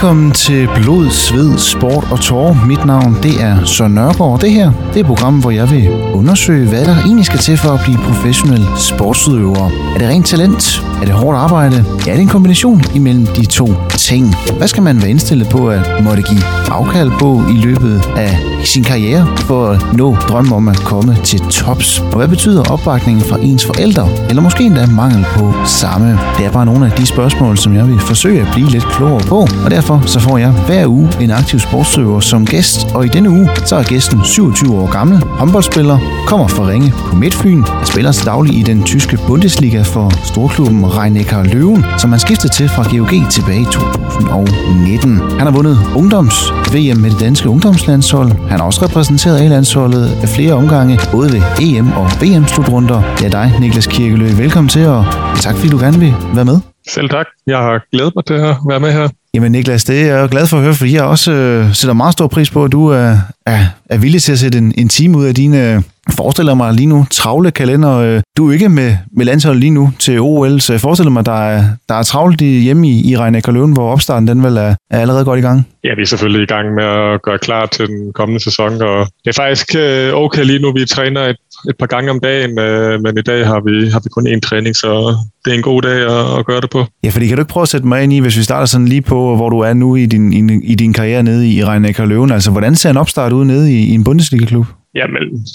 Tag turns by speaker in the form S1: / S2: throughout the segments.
S1: Velkommen til Blod, Sved, Sport og Tår. Mit navn det er Søren Nørgaard. Det her det er et program, hvor jeg vil undersøge, hvad der egentlig skal til for at blive professionel sportsudøver. Er det rent talent? Er det hårdt arbejde? Ja, det er en kombination imellem de to ting. Hvad skal man være indstillet på at måtte give afkald på i løbet af sin karriere for at nå drømmen om at komme til tops? Og hvad betyder opbakningen fra ens forældre? Eller måske endda mangel på samme? Det er bare nogle af de spørgsmål, som jeg vil forsøge at blive lidt klogere på. Og derfor så får jeg hver uge en aktiv sportsøver som gæst. Og i denne uge så er gæsten 27 år gammel, håndboldspiller, kommer fra Ringe på Midtfyn, spiller til daglig i den tyske Bundesliga for storklubben Rhein-Neckar Løven, som han skiftede til fra GOG tilbage i 2019. Han har vundet ungdoms-VM med det danske ungdomslandshold. Han har også repræsenteret A-landsholdet af flere omgange, både ved EM og VM-slutrunder. Det er dig, Niklas Kirkelø. Velkommen til, og tak fordi du gerne vil være med.
S2: Selv tak. Jeg har glædet mig til at være med her.
S1: Jamen Niklas, det er jeg glad for at høre, fordi jeg også øh, sætter meget stor pris på, at du er, er, er villig til at sætte en, en time ud af dine, øh, forestiller mig lige nu, travle kalender. Øh, du er ikke med, med landsholdet lige nu til OL, så jeg forestiller mig, der er, der er travlt hjemme i, i Rhein Løven, hvor opstarten den vel er, er allerede godt i gang.
S2: Ja, vi er selvfølgelig i gang med at gøre klar til den kommende sæson, og det er faktisk øh, okay lige nu. Vi træner et, et par gange om dagen, øh, men i dag har vi, har vi kun én træning, så det er en god dag at, at gøre det på.
S1: Ja, fordi kan du ikke prøve at sætte mig ind i, hvis vi starter sådan lige på, hvor du er nu i din, i, i din karriere nede i Rhein Løven, altså hvordan ser en opstart ud nede i, i en Bundesliga-klub?
S2: Jamen,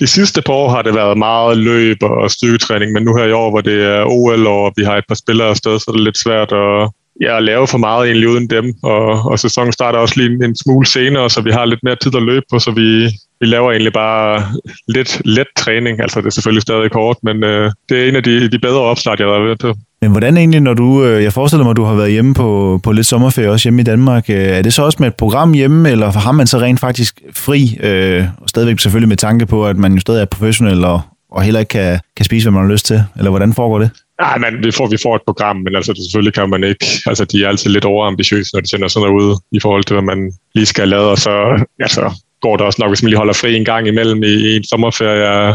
S2: de sidste par år har det været meget løb og styrketræning, men nu her i år, hvor det er OL, og vi har et par spillere afsted, så er det lidt svært at, ja, at lave for meget egentlig uden dem. Og, og sæsonen starter også lige en, en smule senere, så vi har lidt mere tid at løbe på, så vi, vi laver egentlig bare lidt let træning. Altså det er selvfølgelig stadig kort, men øh, det er en af de, de bedre opstart, jeg har været på.
S1: Men hvordan egentlig, når du, øh, jeg forestiller mig, at du har været hjemme på, på lidt sommerferie også hjemme i Danmark, øh, er det så også med et program hjemme, eller har man så rent faktisk fri, øh, og stadigvæk selvfølgelig med tanke på, at man jo stadig er professionel og, og heller ikke kan, kan spise, hvad man har lyst til, eller hvordan foregår det?
S2: Nej, men vi får, vi får et program, men altså, selvfølgelig kan man ikke. Altså, de er altid lidt overambitiøse, når de sender sådan noget ud, i forhold til, hvad man lige skal lave, og så, altså, går det også nok, hvis man lige holder fri en gang imellem i, i en sommerferie.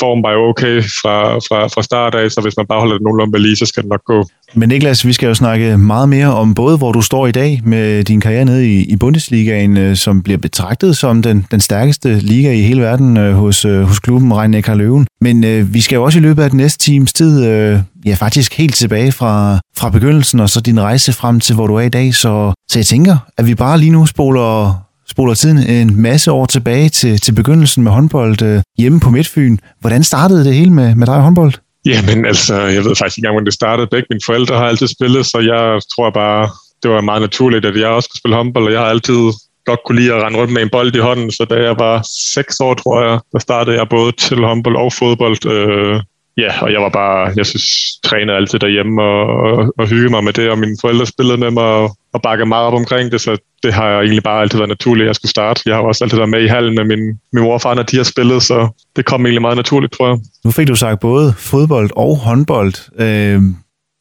S2: Form var jo okay fra, fra, fra start af, så hvis man bare holder det nogenlunde lige, så skal det nok gå.
S1: Men Niklas, vi skal jo snakke meget mere om både, hvor du står i dag med din karriere nede i, i Bundesligaen, øh, som bliver betragtet som den, den stærkeste liga i hele verden øh, hos, øh, hos klubben rhein Neckar Løven. Men øh, vi skal jo også i løbet af den næste times tid, øh, ja faktisk helt tilbage fra, fra begyndelsen, og så din rejse frem til, hvor du er i dag. Så, så jeg tænker, at vi bare lige nu spoler spoler tiden en masse år tilbage til, til begyndelsen med håndbold øh, hjemme på Midtfyn. Hvordan startede det hele med, med dig og håndbold?
S2: Jamen altså, jeg ved faktisk ikke engang, hvordan det startede. Begge mine forældre har altid spillet, så jeg tror bare, det var meget naturligt, at jeg også skulle spille håndbold, og jeg har altid godt kunne lide at rende rundt med en bold i hånden, så da jeg var seks år, tror jeg, der startede jeg både til håndbold og fodbold. Øh, ja, og jeg var bare, jeg synes, trænede altid derhjemme og, og, og hygge mig med det, og mine forældre spillede med mig og, og bakkede meget op omkring det, så det har jeg egentlig bare altid været naturligt, at jeg skulle starte. Jeg har også altid været med i hallen med min, min mor og far, når de har spillet, så det kom egentlig meget naturligt, tror jeg.
S1: Nu fik du sagt både fodbold og håndbold. Øh,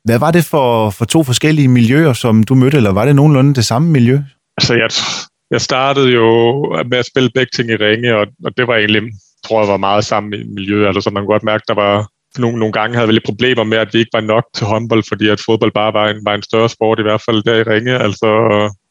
S1: hvad var det for, for to forskellige miljøer, som du mødte, eller var det nogenlunde det samme miljø?
S2: Altså, jeg, jeg startede jo med at spille begge ting i ringe, og, og det var egentlig, tror jeg, var meget samme miljø. Altså, så man kunne godt mærke, der var, nogle, nogle gange havde vi lidt problemer med, at vi ikke var nok til håndbold, fordi at fodbold bare var en, var en større sport, i hvert fald der i ringe. Altså,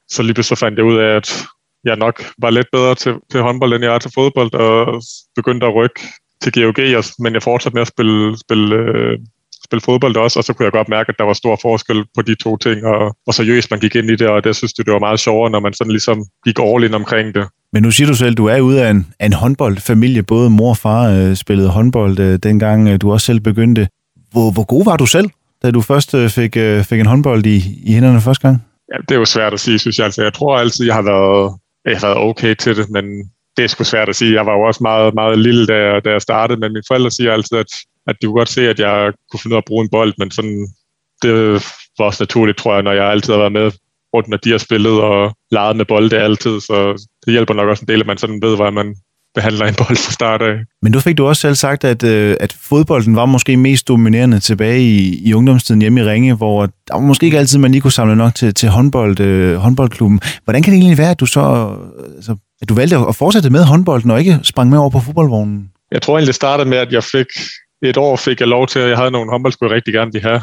S2: så lige så fandt jeg ud af, at jeg nok var lidt bedre til, til håndbold, end jeg er til fodbold, og begyndte at rykke til GOG, men jeg fortsatte med at spille, spille, øh, spille fodbold også, og så kunne jeg godt mærke, at der var stor forskel på de to ting, og hvor seriøst man gik ind i det, og det synes jeg, det var meget sjovere, når man sådan ligesom gik all in omkring det.
S1: Men nu siger du selv, at du er ude af en, af en håndboldfamilie. Både mor og far øh, spillede håndbold, øh, dengang øh, du også selv begyndte. Hvor, hvor god var du selv, da du først øh, fik, øh, fik en håndbold i, i hænderne første gang?
S2: Ja, det er jo svært at sige, synes jeg. Altså, jeg tror altid, jeg har været, jeg har været okay til det, men det er sgu svært at sige. Jeg var jo også meget, meget lille, da jeg, da jeg startede, men mine forældre siger altid, at, at de kunne godt se, at jeg kunne finde ud af at bruge en bold, men sådan, det var også naturligt, tror jeg, når jeg altid har været med rundt, når de har spillet og leget med bolde altid, så det hjælper nok også en del, at man sådan ved, hvor man behandler en bold fra start af.
S1: Men du fik du også selv sagt, at, øh, at fodbolden var måske mest dominerende tilbage i, i ungdomstiden hjemme i Ringe, hvor der var måske ikke altid, man lige kunne samle nok til, til håndbold, øh, håndboldklubben. Hvordan kan det egentlig være, at du så altså, at du valgte at fortsætte med håndbolden og ikke sprang med over på fodboldvognen?
S2: Jeg tror egentlig, det startede med, at jeg fik et år fik jeg lov til, at jeg havde nogle håndboldsko, jeg rigtig gerne ville have.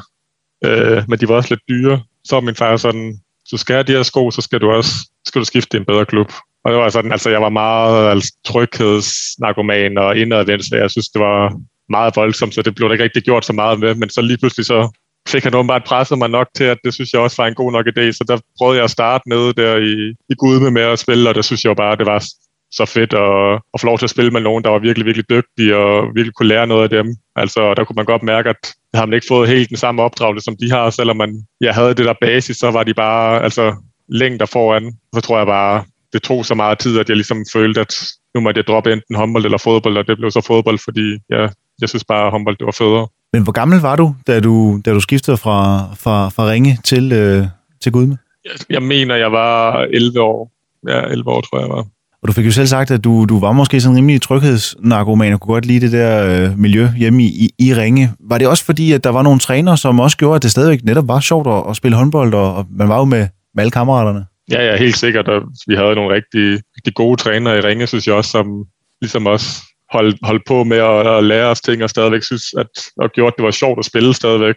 S2: Øh, men de var også lidt dyre. Så var min far sådan, du skal have de her sko, så skal du også skal du skifte til en bedre klub. Og det var sådan, altså jeg var meget altså, tryghedsnarkoman og indadvendt, så jeg synes, det var meget voldsomt, så det blev der ikke rigtig gjort så meget med, men så lige pludselig så fik han åbenbart presset mig nok til, at det synes jeg også var en god nok idé, så der prøvede jeg at starte nede der i, i Gudme med at spille, og det synes jeg jo bare, det var så fedt at, at få lov til at spille med nogen, der var virkelig, virkelig dygtige og virkelig kunne lære noget af dem. Altså, der kunne man godt mærke, at jeg har man ikke fået helt den samme opdragelse, som de har, selvom man jeg havde det der basis, så var de bare altså, længder foran. Så tror jeg bare, det tog så meget tid, at jeg ligesom følte, at nu måtte jeg droppe enten håndbold eller fodbold, og det blev så fodbold, fordi jeg, jeg synes bare, at håndbold det var federe.
S1: Men hvor gammel var du, da du, da du skiftede fra, fra, fra Ringe til, øh, til Gudme?
S2: Jeg, jeg mener, jeg var 11 år. Ja, 11 år tror jeg, var.
S1: Og du fik jo selv sagt, at du, du var måske sådan en rimelig tryghedsnarkoman og kunne godt lide det der øh, miljø hjemme i, i, i Ringe. Var det også fordi, at der var nogle trænere, som også gjorde, at det stadigvæk netop var sjovt at, at spille håndbold, og, og man var jo med, med alle kammeraterne?
S2: Ja, ja, helt sikkert. Og vi havde nogle rigtig, rigtig gode trænere i Ringe, synes jeg også, som ligesom også holdt, holdt på med at, at lære os ting, og stadigvæk synes, at og gjort, at det var sjovt at spille stadigvæk.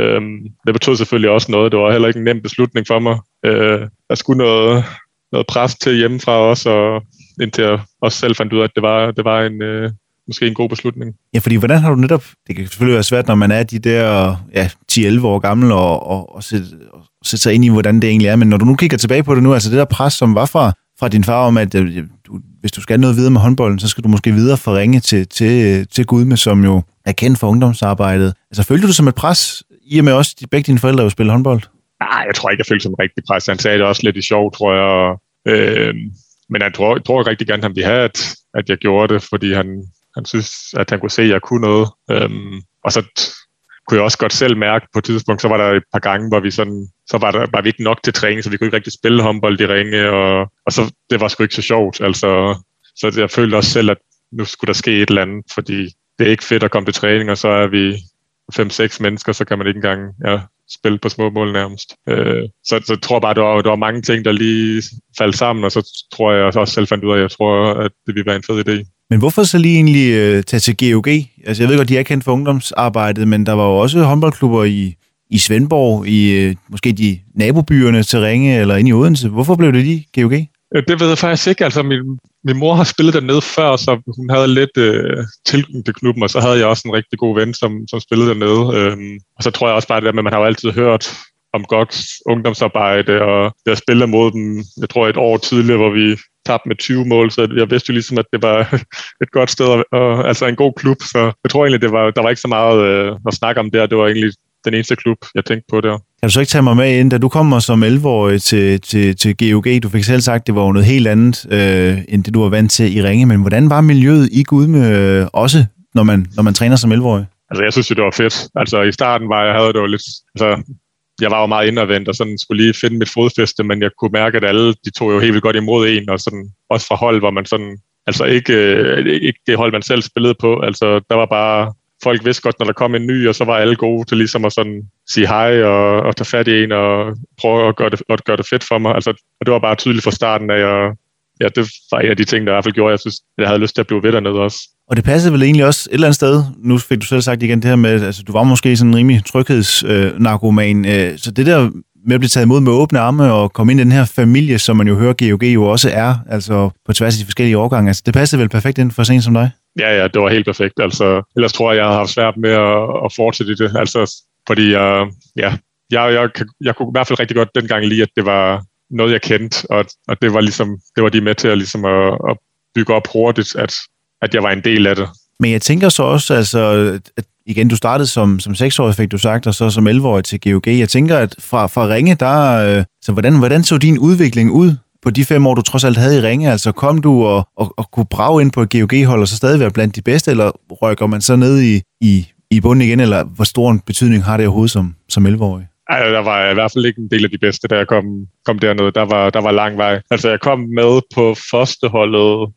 S2: Øhm, det betød selvfølgelig også noget. Det var heller ikke en nem beslutning for mig. Øh, der skulle noget, noget pres til hjemmefra også, og indtil jeg også selv fandt ud af, at det var, det var en, øh, måske en god beslutning.
S1: Ja, fordi hvordan har du netop, det kan selvfølgelig være svært, når man er de der ja, 10-11 år gammel, og, og, og, sætte, og sætte sig ind i, hvordan det egentlig er, men når du nu kigger tilbage på det nu, altså det der pres, som var fra, fra din far om, at øh, du, hvis du skal noget videre med håndbolden, så skal du måske videre for ringe til, til, øh, til Gudme, som jo er kendt for ungdomsarbejdet. Altså følte du det som et pres, i og med også, at begge dine forældre jo spille håndbold?
S2: Nej, jeg tror ikke, jeg følte som et rigtig pres. Han sagde det også lidt i sjov, tror jeg. Øh, men jeg tror, jeg tror rigtig gerne, at han ville have, at, at jeg gjorde det, fordi han, han synes, at han kunne se, at jeg kunne noget. Øhm, og så kunne jeg også godt selv mærke på et tidspunkt, så var der et par gange, hvor vi sådan, så var, der, var vi ikke nok til træning, så vi kunne ikke rigtig spille håndbold i ringe, og, og så, det var sgu ikke så sjovt. Altså, så jeg følte også selv, at nu skulle der ske et eller andet, fordi det er ikke fedt at komme til træning, og så er vi fem-seks mennesker, så kan man ikke engang ja, spille på små mål nærmest. Øh, så, så jeg bare, der var, der var mange ting, der lige faldt sammen, og så tror jeg også selv fandt ud af, at jeg tror, at det ville være en fed idé.
S1: Men hvorfor så lige egentlig øh, tage til GOG? Altså jeg ved godt, de er kendt for ungdomsarbejdet, men der var jo også håndboldklubber i, i Svendborg, i øh, måske de nabobyerne til Ringe eller inde i Odense. Hvorfor blev det lige GOG?
S2: Øh, det ved jeg faktisk ikke. Altså, min, min mor har spillet dernede før, så hun havde lidt øh, tilknytning til klubben, og så havde jeg også en rigtig god ven, som, som spillede dernede. Øhm, og så tror jeg også bare det der med, at man har jo altid hørt om GOGs ungdomsarbejde, og jeg spillede mod dem, jeg tror et år tidligere, hvor vi tabte med 20 mål, så jeg vidste jo ligesom, at det var et godt sted, og, og altså en god klub, så jeg tror egentlig, det var, der var ikke så meget øh, at snakke om der, det var egentlig den eneste klub, jeg tænkte på der.
S1: Kan du så ikke tage mig med ind, da du kommer som 11-årig til, til, til GOG, du fik selv sagt, det var noget helt andet, øh, end det du var vant til i Ringe, men hvordan var miljøet i Gudme øh, også, når man, når man træner som 11-årig?
S2: Altså, jeg synes jo, det var fedt. Altså, i starten var jeg, havde det jo lidt, altså, jeg var jo meget indadvendt og sådan skulle lige finde mit fodfæste, men jeg kunne mærke, at alle de tog jo helt vildt godt imod en, og sådan, også fra hold, hvor man sådan, altså ikke, øh, ikke det hold, man selv spillede på, altså der var bare, folk vidste godt, når der kom en ny, og så var alle gode til ligesom at sådan sige hej og, og tage fat i en og prøve at gøre det, at gøre det fedt for mig. Altså, og det var bare tydeligt fra starten, at jeg, ja, det var en af de ting, der i hvert fald gjorde, at jeg synes, jeg havde lyst til at blive ved dernede også.
S1: Og det passede vel egentlig også et eller andet sted, nu fik du selv sagt igen det her med, altså du var måske sådan en rimelig tryghedsnarkoman, øh, så det der med at blive taget imod med åbne arme og komme ind i den her familie, som man jo hører GOG jo også er, altså på tværs af de forskellige årgange, altså det passede vel perfekt ind for sådan en som dig?
S2: Ja, ja, det var helt perfekt. Altså, ellers tror jeg, jeg har haft svært med at, at fortsætte det. Altså, fordi uh, ja, jeg, jeg, jeg kunne i hvert fald rigtig godt dengang lige, at det var noget, jeg kendte, og, og det var ligesom, det var de med til at, ligesom at, at bygge op hurtigt, at, at jeg var en del af det.
S1: Men jeg tænker så også, altså, at igen, du startede som, som 6-årig, fik du sagt, og så som 11-årig til GOG. Jeg tænker, at fra, fra Ringe, der, øh, så hvordan, hvordan så din udvikling ud på de fem år, du trods alt havde i Ringe? Altså kom du og, og, og kunne brage ind på et GOG-hold, og så stadig være blandt de bedste, eller rykker man så ned i, i, i bunden igen, eller hvor stor en betydning har det overhovedet som, som 11-årig?
S2: Ej, der var i hvert fald ikke en del af de bedste, da jeg kom, kom dernede. Der var, der var lang vej. Altså, jeg kom med på førsteholdet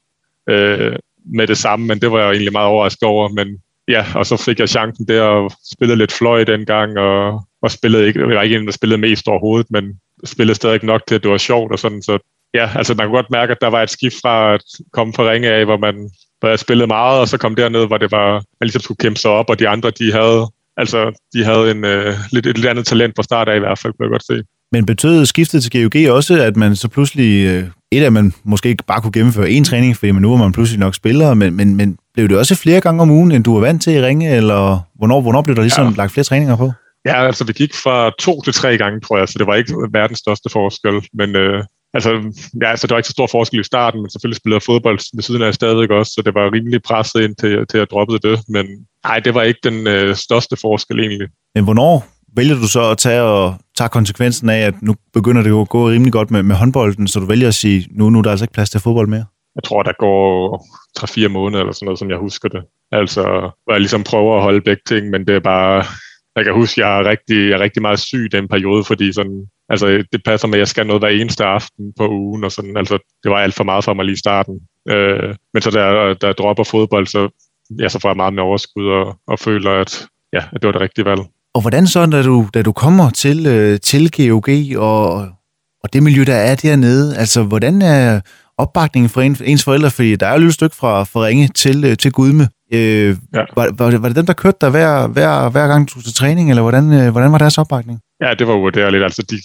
S2: øh, med det samme, men det var jeg egentlig meget overrasket over. Men ja, og så fik jeg chancen der og spillede lidt fløj dengang, og, og spillede ikke, jeg var ikke en, der spillede mest overhovedet, men spillede stadig nok til, at det var sjovt og sådan, så ja, altså man kunne godt mærke, at der var et skift fra at komme fra ringe af, hvor man hvor jeg spillede meget, og så kom derned, hvor det var, man ligesom skulle kæmpe sig op, og de andre, de havde, altså, de havde en, øh, lidt, et lidt andet talent fra start af i hvert fald, kunne jeg godt se.
S1: Men betød skiftet til GOG også, at man så pludselig, øh, et at man måske ikke bare kunne gennemføre én træning, fordi man nu var man pludselig nok spiller, men, men, men blev det også flere gange om ugen, end du var vant til i ringe, eller hvornår, hvornår blev der ligesom ja. lagt flere træninger på?
S2: Ja, altså vi gik fra to til tre gange, tror jeg, så det var ikke verdens største forskel, men øh, altså, ja, altså, det var ikke så stor forskel i starten, men selvfølgelig spillede jeg fodbold ved siden af stadigvæk også, så det var rimelig presset ind til, til at droppe det, men nej, det var ikke den øh, største forskel egentlig.
S1: Men hvornår vælger du så at tage, og, tage konsekvensen af, at nu begynder det jo at gå rimelig godt med, med håndbolden, så du vælger at sige, nu, nu er der altså ikke plads til fodbold mere?
S2: Jeg tror, der går 3-4 måneder eller sådan noget, som jeg husker det. Altså, hvor jeg ligesom prøver at holde begge ting, men det er bare... Jeg kan huske, at jeg er rigtig, jeg er rigtig meget syg den periode, fordi sådan, altså, det passer med, at jeg skal noget hver eneste aften på ugen, og sådan, altså, det var alt for meget for mig lige i starten. Øh, men så der, der dropper fodbold, så, ja, så får jeg meget mere overskud og, og føler, at, ja, at det var det rigtige valg.
S1: Og hvordan så, da du, da du kommer til, øh, til GOG og, og det miljø, der er dernede, altså hvordan er opbakningen fra en, ens forældre? Fordi der er jo et lille stykke fra, fra Ringe til, øh, til Gudme. Øh, ja. var, var, det, var det dem, der kørte dig hver, hver, hver gang, du til træning, eller hvordan, øh, hvordan var deres opbakning?
S2: Ja, det var uvurderligt. Altså, de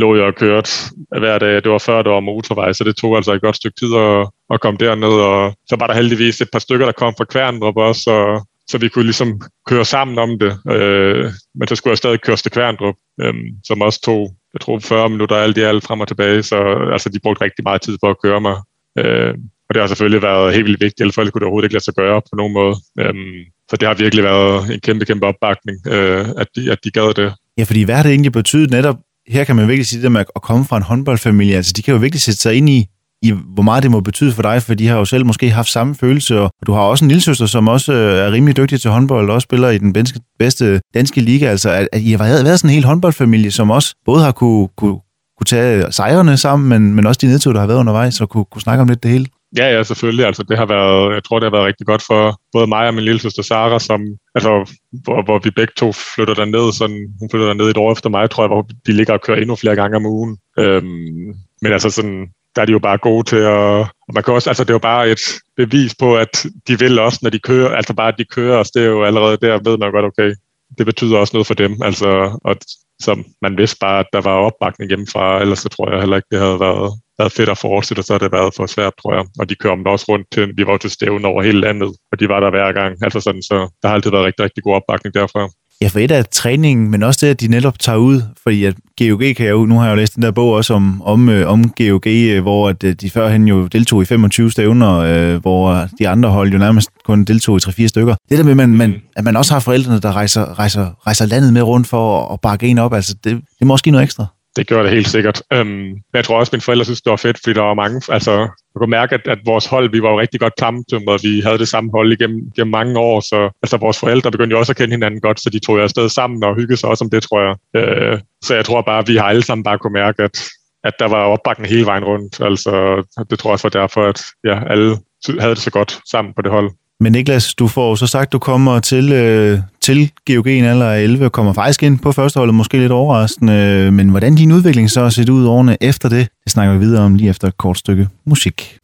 S2: lå jo og kørte hver dag. Det var før, der var motorvej, så det tog altså et godt stykke tid at, at komme derned. Og så var der heldigvis et par stykker, der kom fra Kværndrup også, og så vi kunne ligesom køre sammen om det. Øh, men så skulle jeg stadig køre til Kværndrup, øh, som også tog, jeg tror, 40 minutter alt i alt frem og tilbage. Så altså, de brugte rigtig meget tid på at køre mig. Øh, og det har selvfølgelig været helt vildt vigtigt, ellers kunne det overhovedet ikke lade sig gøre på nogen måde. Øh, så det har virkelig været en kæmpe, kæmpe opbakning, øh, at, de, at de gad det.
S1: Ja, fordi hvad har det egentlig betydet netop, her kan man virkelig sige det med at komme fra en håndboldfamilie, altså de kan jo virkelig sætte sig ind i, i, hvor meget det må betyde for dig, for de har jo selv måske haft samme følelse, og du har også en lille søster, som også øh, er rimelig dygtig til håndbold, og også spiller i den bedste, bedste danske liga, altså at, at I har været sådan en hel håndboldfamilie, som også både har kunne, kunne, kunne tage sejrene sammen, men, men også de nedtur, der har været undervejs, og kunne, kunne snakke om lidt det hele.
S2: Ja, ja, selvfølgelig. Altså, det har været, jeg tror, det har været rigtig godt for både mig og min lille søster Sara, som, altså, hvor, hvor vi begge to flytter derned. Sådan, hun flytter derned et år efter mig, tror jeg, hvor vi ligger og kører endnu flere gange om ugen. Øhm, men altså sådan, der er de jo bare gode til at... Og man kan også, altså det er jo bare et bevis på, at de vil også, når de kører, altså bare at de kører os, det er jo allerede der, ved man godt, okay, det betyder også noget for dem, altså, og som man vidste bare, at der var opbakning hjemmefra, ellers så tror jeg heller ikke, det havde været, været fedt at fortsætte, så har det været for svært, tror jeg. Og de kom også rundt til, vi var til stævn over hele landet, og de var der hver gang, altså sådan, så der har altid været rigtig, rigtig god opbakning derfra.
S1: Ja, for et af træningen, men også det, at de netop tager ud, fordi at GOG kan jo, nu har jeg jo læst den der bog også om, om, øh, om GOG, øh, hvor at øh, de førhen jo deltog i 25 stævner, øh, hvor de andre hold jo nærmest kun deltog i 3-4 stykker. Det der med, man, man, at man også har forældrene, der rejser, rejser, rejser landet med rundt for at bakke en op, altså det, det må måske noget ekstra
S2: det gør det helt sikkert. Øhm, men jeg tror også, at mine forældre synes, det var fedt, fordi der var mange, altså, jeg kunne mærke, at, at vores hold, vi var jo rigtig godt sammentømret, vi havde det samme hold igennem, igennem mange år, så altså, vores forældre begyndte jo også at kende hinanden godt, så de tog jo afsted sammen og hyggede sig også om det, tror jeg. Øh, så jeg tror bare, at vi har alle sammen bare kunne mærke, at, at der var opbakning hele vejen rundt. Altså, det tror jeg også var derfor, at ja, alle havde det så godt sammen på det hold.
S1: Men Niklas, du får så sagt, du kommer til, øh, til GOG en alder af 11 og kommer faktisk ind på førsteholdet, måske lidt overraskende. Men hvordan din udvikling så har set ud årene efter det, det snakker vi videre om lige efter et kort stykke musik.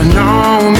S1: I know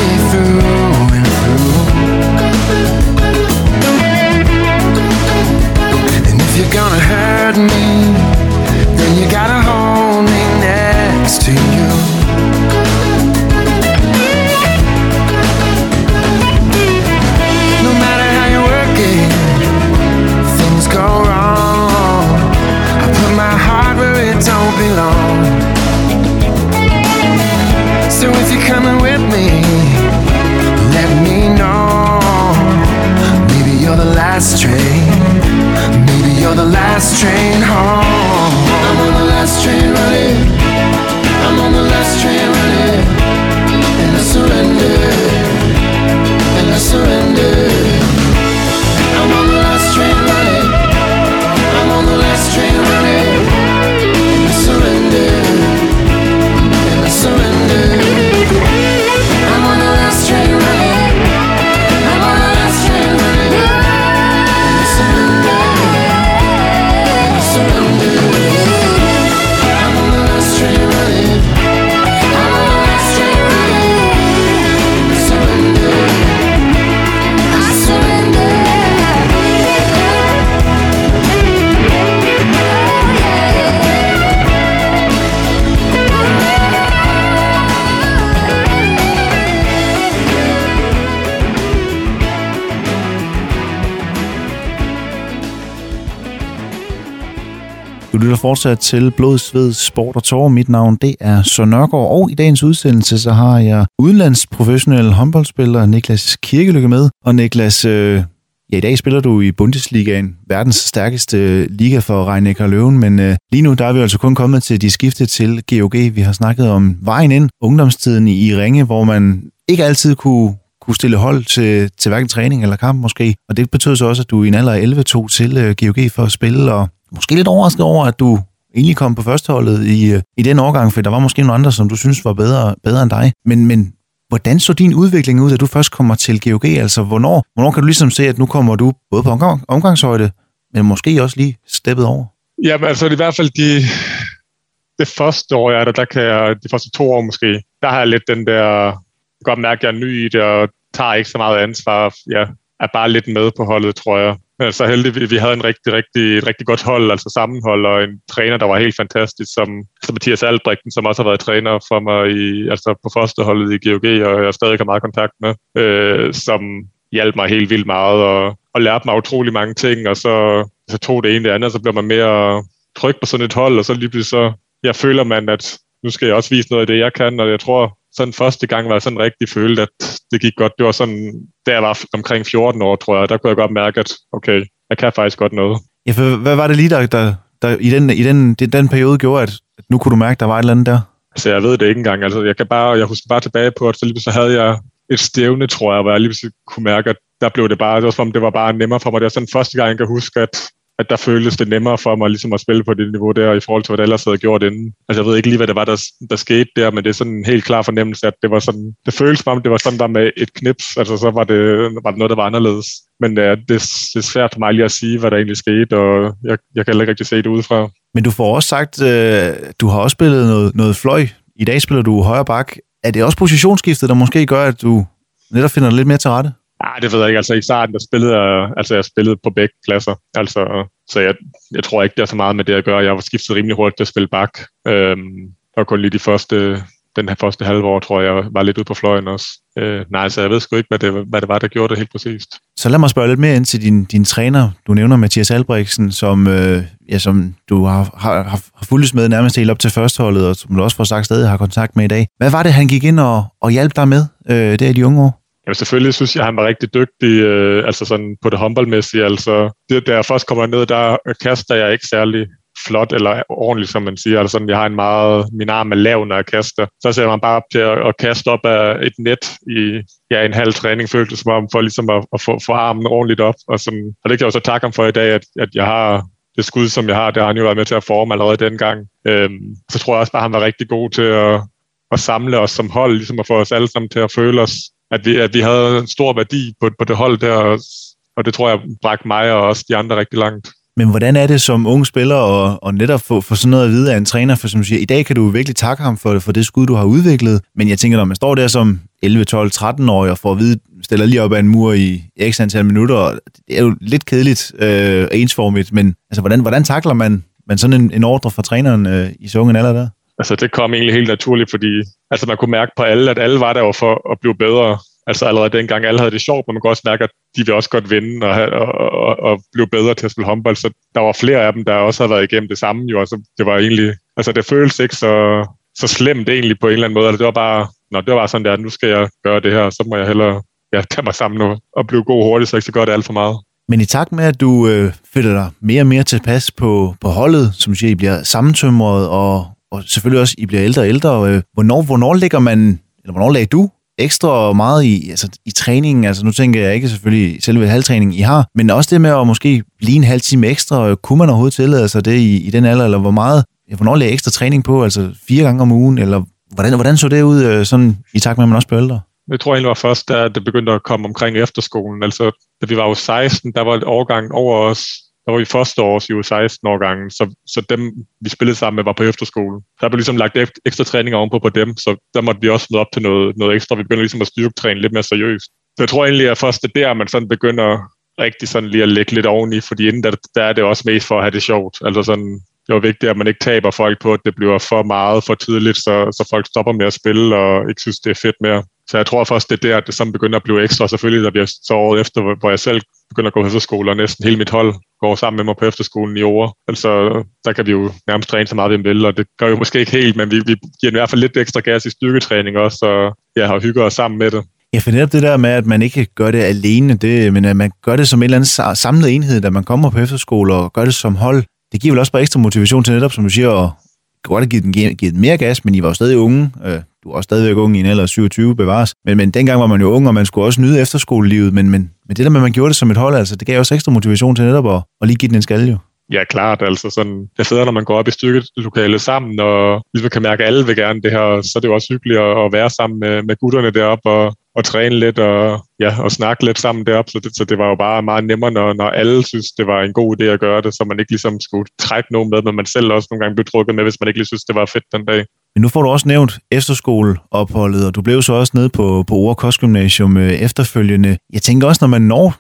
S1: fortsat til Blod, Sved, Sport og Tår. Mit navn det er Søren Nørgaard, og i dagens udsendelse så har jeg udenlandsprofessionel håndboldspiller Niklas Kirkelykke med. Og Niklas, øh, ja, i dag spiller du i Bundesligaen, verdens stærkeste øh, liga for rhein Løven, men øh, lige nu der er vi altså kun kommet til de skifte til GOG. Vi har snakket om vejen ind, ungdomstiden i, Ringe, hvor man ikke altid kunne kunne stille hold til, til hverken træning eller kamp måske. Og det betød så også, at du i en alder af 11 tog til øh, GOG for at spille, og måske lidt overrasket over, at du egentlig kom på førsteholdet i, øh, i den årgang, for der var måske nogle andre, som du synes var bedre, bedre end dig. Men, men hvordan så din udvikling ud, da du først kommer til GOG? Altså, hvornår, hvornår kan du ligesom se, at nu kommer du både på omgang, omgangshøjde, men måske også lige steppet over?
S2: Jamen, altså i hvert fald de, det første år, jeg er der, der kan jeg, de første to år måske, der har jeg lidt den der, jeg kan godt mærke, at jeg er ny i det, og tager ikke så meget ansvar. Jeg er bare lidt med på holdet, tror jeg. Men så heldigvis, vi havde en rigtig, rigtig, et rigtig godt hold, altså sammenhold, og en træner, der var helt fantastisk, som, som Mathias Albrechten, som også har været træner for mig i, altså på førsteholdet i GOG, og jeg stadig har meget kontakt med, øh, som hjalp mig helt vildt meget, og, og lærte mig utrolig mange ting, og så, så tog det ene det andet, og så blev man mere tryg på sådan et hold, og så lige pludselig så, jeg føler man, at nu skal jeg også vise noget af det, jeg kan, og jeg tror, sådan første gang var jeg sådan rigtig følt, at det gik godt. Det var sådan, da jeg var omkring 14 år, tror jeg, der kunne jeg godt mærke, at okay, jeg kan faktisk godt noget.
S1: Ja, for hvad var det lige, der, der, der i, den, i den, den, den periode gjorde, at nu kunne du mærke, at der var et eller andet der?
S2: Altså, jeg ved det ikke engang. Altså, jeg, kan bare, jeg husker bare tilbage på, at så lige så havde jeg et stævne, tror jeg, hvor jeg lige kunne mærke, at der blev det bare, det var som om det var bare nemmere for mig. Det var sådan første gang, jeg kan huske, at at der føltes det nemmere for mig ligesom at spille på det niveau der, i forhold til, hvad det ellers havde gjort inden. Altså, jeg ved ikke lige, hvad det var, der, der skete der, men det er sådan en helt klar fornemmelse, at det var sådan, det føltes som om, det var sådan der med et knips, altså så var det, var det noget, der var anderledes. Men ja, det, det er svært for mig lige at sige, hvad der egentlig skete, og jeg, jeg kan heller ikke rigtig se det udefra.
S1: Men du får også sagt, øh, du har også spillet noget, noget fløj. I dag spiller du højre bak. Er det også positionsskiftet, der måske gør, at du netop finder lidt mere til rette?
S2: Nej, det ved jeg ikke. Altså i starten, der spillede jeg, altså jeg spillede på begge pladser. Altså, så jeg, jeg tror ikke, det er så meget med det at gøre. Jeg var skiftet rimelig hurtigt til at spille bak. Øhm, og kun lige de første, den her første halve år, tror jeg, var lidt ude på fløjen også. Øh, nej, så jeg ved sgu ikke, hvad det, hvad det var, der gjorde det helt præcist.
S1: Så lad mig spørge lidt mere ind til din, din træner. Du nævner Mathias Albrechtsen, som, øh, ja, som du har, har, har fulgt med nærmest helt op til førsteholdet, og som du også får sagt stadig har kontakt med i dag. Hvad var det, han gik ind og, og hjalp dig med øh, der i de unge år?
S2: Jamen selvfølgelig synes jeg, at han var rigtig dygtig, øh, altså sådan på det håndboldmæssige. Altså, det, da jeg først kommer ned, der kaster jeg ikke særlig flot eller ordentligt, som man siger. Altså sådan, jeg har en meget, min arm er lav, når jeg kaster. Så ser man bare op til at, at kaste op af et net i ja, en halv træning, følte det som om, for ligesom at, at få, få armen ordentligt op. Og, sådan, og det kan jeg også takke ham for i dag, at, at jeg har det skud, som jeg har, det har han jo været med til at forme allerede dengang. Øhm, så tror jeg også bare, at han var rigtig god til at, at samle os som hold, ligesom at få os alle sammen til at føle os at vi, at vi havde en stor værdi på, på det hold der, og det tror jeg bragte mig og også de andre rigtig langt.
S1: Men hvordan er det som unge spiller og, og netop få, få sådan noget at vide af en træner? For som du siger, i dag kan du virkelig takke ham for, for det skud, du har udviklet. Men jeg tænker, når man står der som 11, 12, 13 år og får at vide, stiller lige op ad en mur i x antal minutter, det er jo lidt kedeligt øh, ensformigt. Men altså, hvordan, hvordan takler man, man sådan en, en ordre fra træneren øh, i så ung en alder der?
S2: Altså, det kom egentlig helt naturligt, fordi altså, man kunne mærke på alle, at alle var der for at blive bedre. Altså allerede dengang alle havde det sjovt, men man kunne også mærke, at de ville også godt vinde og, og, og, og blive bedre til at spille håndbold. Så der var flere af dem, der også havde været igennem det samme. Jo. Altså, det var egentlig, altså det føltes ikke så, så slemt egentlig på en eller anden måde. Altså, det var bare, når det var sådan der, nu skal jeg gøre det her, så må jeg hellere ja, tage mig sammen og, og blive god hurtigt, så jeg ikke så godt det alt for meget.
S1: Men i takt med, at du øh, føler dig mere og mere tilpas på, på holdet, som siger, I bliver sammentømret, og, og selvfølgelig også, I bliver ældre og ældre, øh, hvornår, hvornår ligger man, eller hvornår lagde du ekstra meget i, altså, i træningen? Altså nu tænker jeg ikke selvfølgelig selve halvtræningen, I har, men også det med at måske blive en halv time ekstra. Øh, kunne man overhovedet tillade sig det i, i den alder, eller hvor meget, hvornår lagde ekstra træning på? Altså fire gange om ugen, eller hvordan, hvordan så det ud øh, sådan, i takt med, at man også blev ældre?
S2: Jeg tror egentlig var først, da det begyndte at komme omkring efterskolen. Altså, da vi var jo 16, der var et årgang over os, der var vi første års i 16 årgangen, så, så dem, vi spillede sammen med, var på efterskole. Der blev ligesom lagt ekstra træning ovenpå på dem, så der måtte vi også møde op til noget, noget ekstra. Vi begyndte ligesom at styrketræne lidt mere seriøst. Så jeg tror egentlig, at først det der, man sådan begynder rigtig sådan lige at lægge lidt oveni, fordi inden der, der er det også mest for at have det sjovt. Altså sådan, det var vigtigt, at man ikke taber folk på, at det bliver for meget for tidligt, så, så folk stopper med at spille og ikke synes, det er fedt mere. Så jeg tror først, det er der, at det sådan begynder at blive ekstra. Selvfølgelig, der bliver så året efter, hvor jeg selv begynder at gå på efterskole, og næsten hele mit hold går sammen med mig på efterskolen i år. Altså, der kan vi jo nærmest træne så meget, vi vil, og det gør jo måske ikke helt, men vi, vi giver i hvert fald lidt ekstra gas i styrketræning også, og jeg har hygget os sammen med det.
S1: Jeg finder netop det der med, at man ikke gør det alene, det, men at man gør det som en eller anden samlet enhed, da man kommer på efterskole og gør det som hold. Det giver vel også bare ekstra motivation til netop, som du siger, at godt have givet den, givet den mere gas, men I var jo stadig unge. Øh, du var også stadigvæk ung i en alder 27 bevares. Men, men dengang var man jo ung, og man skulle også nyde efterskolelivet. Men, men, men det der med, at man gjorde det som et hold, altså, det gav også ekstra motivation til netop at, at lige give den en skalle jo.
S2: Ja, klart. Altså sådan, det sidder, når man går op i styrkelokalet sammen, og ligesom kan mærke, at alle vil gerne det her, så er det jo også hyggeligt at, at være sammen med, med gutterne deroppe, og, og træne lidt og, ja, og snakke lidt sammen deroppe. Så det, så det var jo bare meget nemmere, når, når alle synes, det var en god idé at gøre det, så man ikke ligesom skulle trække nogen med, men man selv også nogle gange blev trukket med, hvis man ikke lige synes, det var fedt den dag.
S1: Men nu får du også nævnt efterskoleopholdet, og du blev så også nede på, på Ore Kostgymnasium øh, efterfølgende. Jeg tænker også, når man når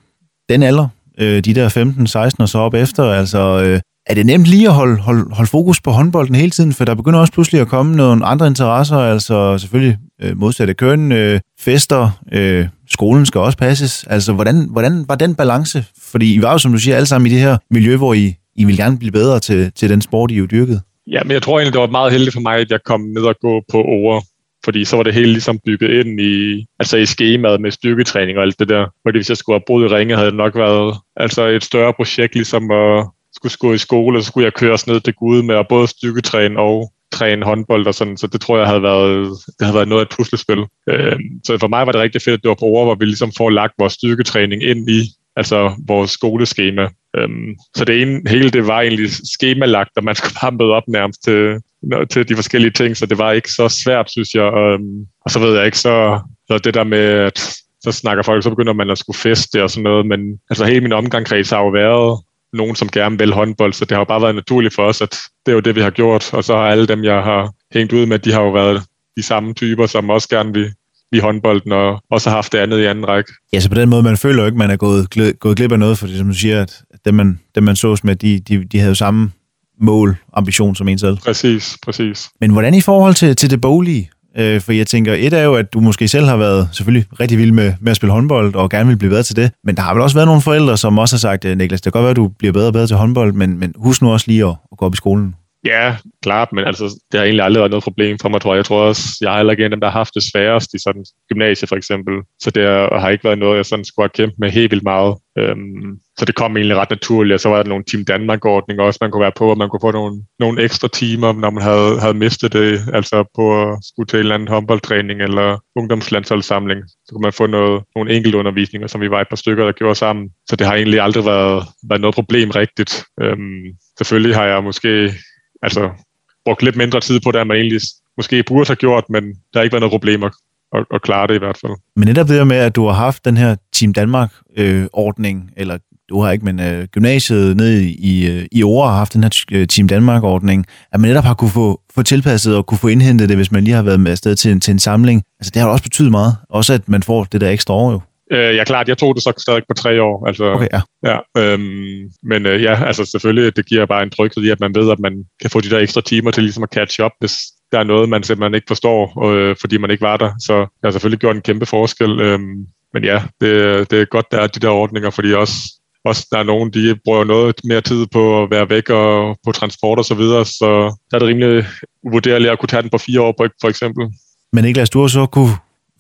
S1: den alder, øh, de der 15, 16 og så op efter, altså øh, er det nemt lige at holde, holde, holde fokus på håndbolden hele tiden, for der begynder også pludselig at komme nogle andre interesser, altså selvfølgelig øh, modsatte køn, øh, fester, øh, skolen skal også passes. Altså, hvordan, hvordan var den balance? Fordi I var jo, som du siger, alle sammen i det her miljø, hvor I, I vil gerne blive bedre til, til den sport, I jo dyrkede.
S2: Ja, men jeg tror egentlig, det var meget heldigt for mig, at jeg kom ned og gå på over fordi så var det hele ligesom bygget ind i, altså i skemaet med styrketræning og alt det der. Fordi hvis jeg skulle have boet i Ringe, havde det nok været altså et større projekt, ligesom at skulle gå i skole, og så skulle jeg køre os ned til Gud med at både styrketræne og træne håndbold og sådan, så det tror jeg havde været, det havde været noget af et puslespil. Øh, så for mig var det rigtig fedt, at det var på ord, hvor vi ligesom får lagt vores styrketræning ind i altså vores skoleskema. Øhm, så det ene, hele det var egentlig skemalagt, og man skulle bare møde op nærmest til, til de forskellige ting, så det var ikke så svært, synes jeg. Øhm, og så ved jeg ikke, så, så det der med, at så snakker folk, så begynder man at skulle feste og sådan noget, men altså hele min omgangskreds har jo været nogen, som gerne vil håndbold, så det har jo bare været naturligt for os, at det er jo det, vi har gjort, og så har alle dem, jeg har hængt ud med, de har jo været de samme typer, som også gerne vil, i håndbolden, og også har haft det andet i anden række.
S1: Ja, så på den måde, man føler jo ikke, man er gået, gået glip af noget, fordi som du siger, at dem man, dem man sås med, de, de, de havde jo samme mål, ambition som en selv.
S2: Præcis, præcis.
S1: Men hvordan i forhold til, til det boglige? Øh, for jeg tænker, et er jo, at du måske selv har været selvfølgelig rigtig vild med, med at spille håndbold, og gerne vil blive bedre til det. Men der har vel også været nogle forældre, som også har sagt, øh, Niklas, det kan godt være, at du bliver bedre og bedre til håndbold, men, men husk nu også lige at, at gå op i skolen.
S2: Ja, klart, men altså, det har egentlig aldrig været noget problem for mig, tror jeg. Jeg tror også, jeg har heller ikke en af dem, der har haft det sværest i sådan gymnasie for eksempel. Så det har ikke været noget, jeg sådan skulle have kæmpet med helt vildt meget. Øhm, så det kom egentlig ret naturligt, og så var der nogle Team Danmark-ordninger også, man kunne være på, og man kunne få nogle, nogle ekstra timer, når man havde, havde mistet det, altså på at skulle til en eller anden håndboldtræning eller ungdomslandsholdssamling. Så kunne man få noget, nogle enkelte undervisninger, som vi var et par stykker, der gjorde sammen. Så det har egentlig aldrig været, været noget problem rigtigt. Øhm, selvfølgelig har jeg måske altså, brugt lidt mindre tid på det, end man egentlig måske burde have gjort, men der har ikke været noget problem at, at, at klare det i hvert fald.
S1: Men netop det med, at du har haft den her Team Danmark-ordning, øh, eller du har ikke, men øh, gymnasiet nede i, øh, i år har haft den her øh, Team Danmark-ordning, at man netop har kunne få, få tilpasset og kunne få indhentet det, hvis man lige har været med afsted til en, til en samling. Altså det har også betydet meget. Også at man får det der ekstra år jo.
S2: Øh, ja, klart. Jeg tog det så stadig på tre år. Altså,
S1: okay, ja.
S2: ja øhm, men øh, ja, altså selvfølgelig, det giver bare en tryghed i, at man ved, at man kan få de der ekstra timer til ligesom at catch up, hvis der er noget, man simpelthen ikke forstår, øh, fordi man ikke var der. Så det har selvfølgelig gjort en kæmpe forskel. Øhm, men ja, det, det er godt, der er de der ordninger, fordi også også der er nogen, de bruger noget mere tid på at være væk og på transport og så videre, så der er det rimelig uvurderligt at kunne tage den på fire år, for eksempel.
S1: Men Niklas, du har så kunne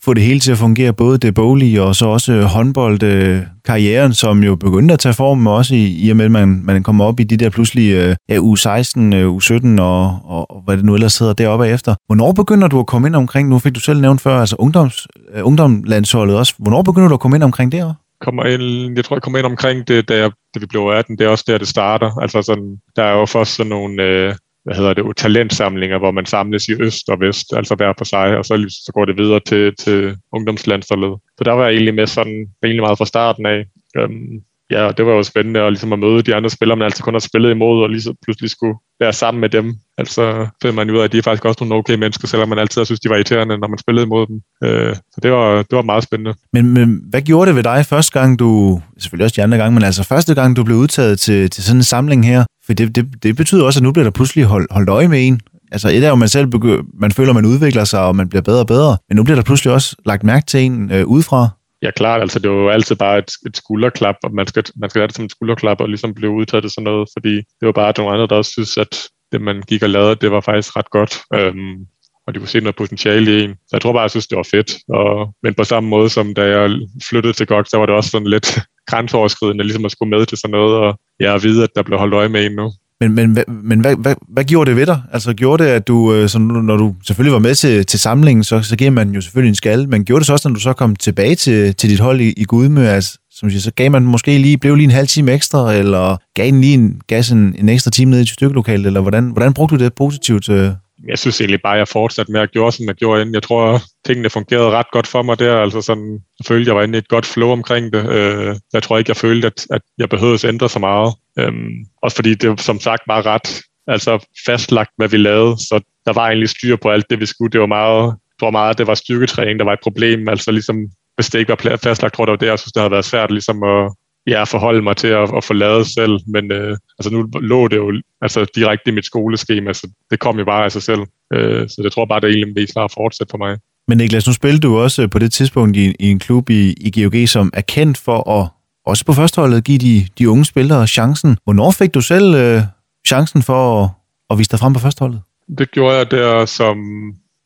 S1: få det hele til at fungere, både det boglige og så også øh, håndboldkarrieren, øh, som jo begyndte at tage form, også i, i og med, at man, man kommer op i de der pludselig øh, ja, u 16, u 17 og, og, og hvad det nu ellers hedder deroppe efter. Hvornår begynder du at komme ind omkring, nu fik du selv nævnt før, altså ungdoms, uh, ungdomslandsholdet også, hvornår begynder du at komme ind omkring det også?
S2: kommer ind, jeg tror, jeg kommer ind omkring det, da, jeg, da vi blev 18. Det er også der, det starter. Altså sådan, der er jo først sådan nogle, øh, hvad hedder det, talentsamlinger, hvor man samles i øst og vest, altså hver for sig, og så, så går det videre til, til ungdomslandsholdet. Så der var jeg egentlig med sådan, egentlig meget fra starten af. Øhm, ja, det var jo spændende at, ligesom at møde de andre spillere, man altid kun har spillet imod, og lige så pludselig skulle være sammen med dem. Altså finder man ud af, at de er faktisk også nogle okay mennesker, selvom man altid har synes, de var irriterende, når man spillede imod dem. Øh, så det var, det var meget spændende.
S1: Men, men hvad gjorde det ved dig første gang, du, selvfølgelig også de andre gange, men altså første gang, du blev udtaget til, til sådan en samling her? For det, det, det betyder også, at nu bliver der pludselig hold, holdt øje med en. Altså et er jo, man selv begy- man føler, man udvikler sig, og man bliver bedre og bedre. Men nu bliver der pludselig også lagt mærke til en øh, udefra.
S2: Ja, klart. Altså, det er jo altid bare et, et skulderklap, og man skal, man skal have det som et skulderklap, og ligesom blive udtaget til sådan noget, fordi det var bare nogle andre, der også synes, at det, man gik og lavede, det var faktisk ret godt. Øhm, og de kunne se noget potentiale i en. Så jeg tror bare, jeg synes, det var fedt. Og, men på samme måde som da jeg flyttede til GOG, så var det også sådan lidt grænseoverskridende, ligesom at skulle med til sådan noget, og jeg er vide, at der blev holdt øje med en nu.
S1: Men, men, men hvad, hvad, hvad gjorde det ved dig? Altså gjorde det, at du, øh, så når du selvfølgelig var med til, til samlingen, så, så giver man jo selvfølgelig en skal, men gjorde det så også, når du så kom tilbage til, til dit hold i, i Gudmø, altså, som siger, så gav man måske lige, blev lige en halv time ekstra, eller gav en lige en, gas en, en ekstra time ned i stykkelokalet, eller hvordan, hvordan brugte du det positivt? Øh?
S2: Jeg synes egentlig bare, at jeg fortsatte med at gøre, som jeg gjorde inden. Jeg tror, at tingene fungerede ret godt for mig der. Altså sådan, jeg følte, at jeg var inde i et godt flow omkring det. Øh, jeg tror ikke, jeg følte, at, at jeg behøvede at ændre så meget. Øhm, også fordi det som sagt var ret altså fastlagt, hvad vi lavede. Så der var egentlig styr på alt det, vi skulle. Det var meget, det var meget, det var styrketræning, der var et problem. Altså ligesom, hvis det ikke var fastlagt, tror jeg, det var det, jeg synes, det havde været svært ligesom at, ja, forholde mig til at, at få lavet selv, men øh, altså nu lå det jo altså, direkte i mit skoleskema, så det kom jo bare af sig selv. Øh, så det tror bare, det er egentlig mest at fortsætte for mig.
S1: Men Niklas, nu spillede du også på det tidspunkt i, i en klub i, i GOG, som er kendt for at også på førsteholdet give de, de unge spillere chancen. Hvornår fik du selv øh, chancen for at, at vise dig frem på førsteholdet?
S2: Det gjorde jeg der, som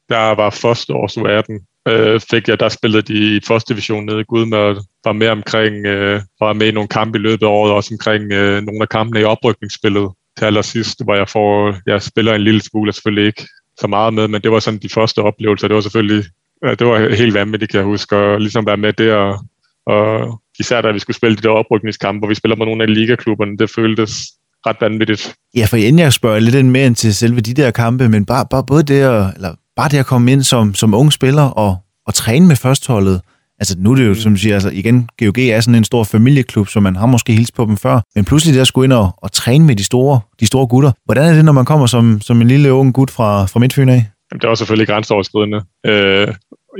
S2: der var første års U18 øh, fik jeg, der spillede de i første division nede i Gudmør, var med omkring, øh, var med i nogle kampe i løbet af året, også omkring øh, nogle af kampene i oprykningsspillet til allersidst, hvor jeg får, jeg spiller en lille smule, selvfølgelig ikke så meget med, men det var sådan de første oplevelser, det var selvfølgelig, øh, det var helt vanvittigt, kan jeg huske, at ligesom være med der, og, og især da vi skulle spille de der oprykningskampe, hvor vi spiller med nogle af ligaklubberne, det føltes ret vanvittigt.
S1: Ja, for inden jeg spørger lidt mere ind til selve de der kampe, men bare, bare både det og, eller bare det at komme ind som, som ung spiller og, og træne med førstholdet, altså nu er det jo, som du siger, altså igen, GOG er sådan en stor familieklub, så man har måske hilst på dem før, men pludselig der skulle ind og, og træne med de store, de store gutter. Hvordan er det, når man kommer som, som en lille ung gut fra, fra Midtfyn af?
S2: Jamen, det er også selvfølgelig grænseoverskridende. Øh,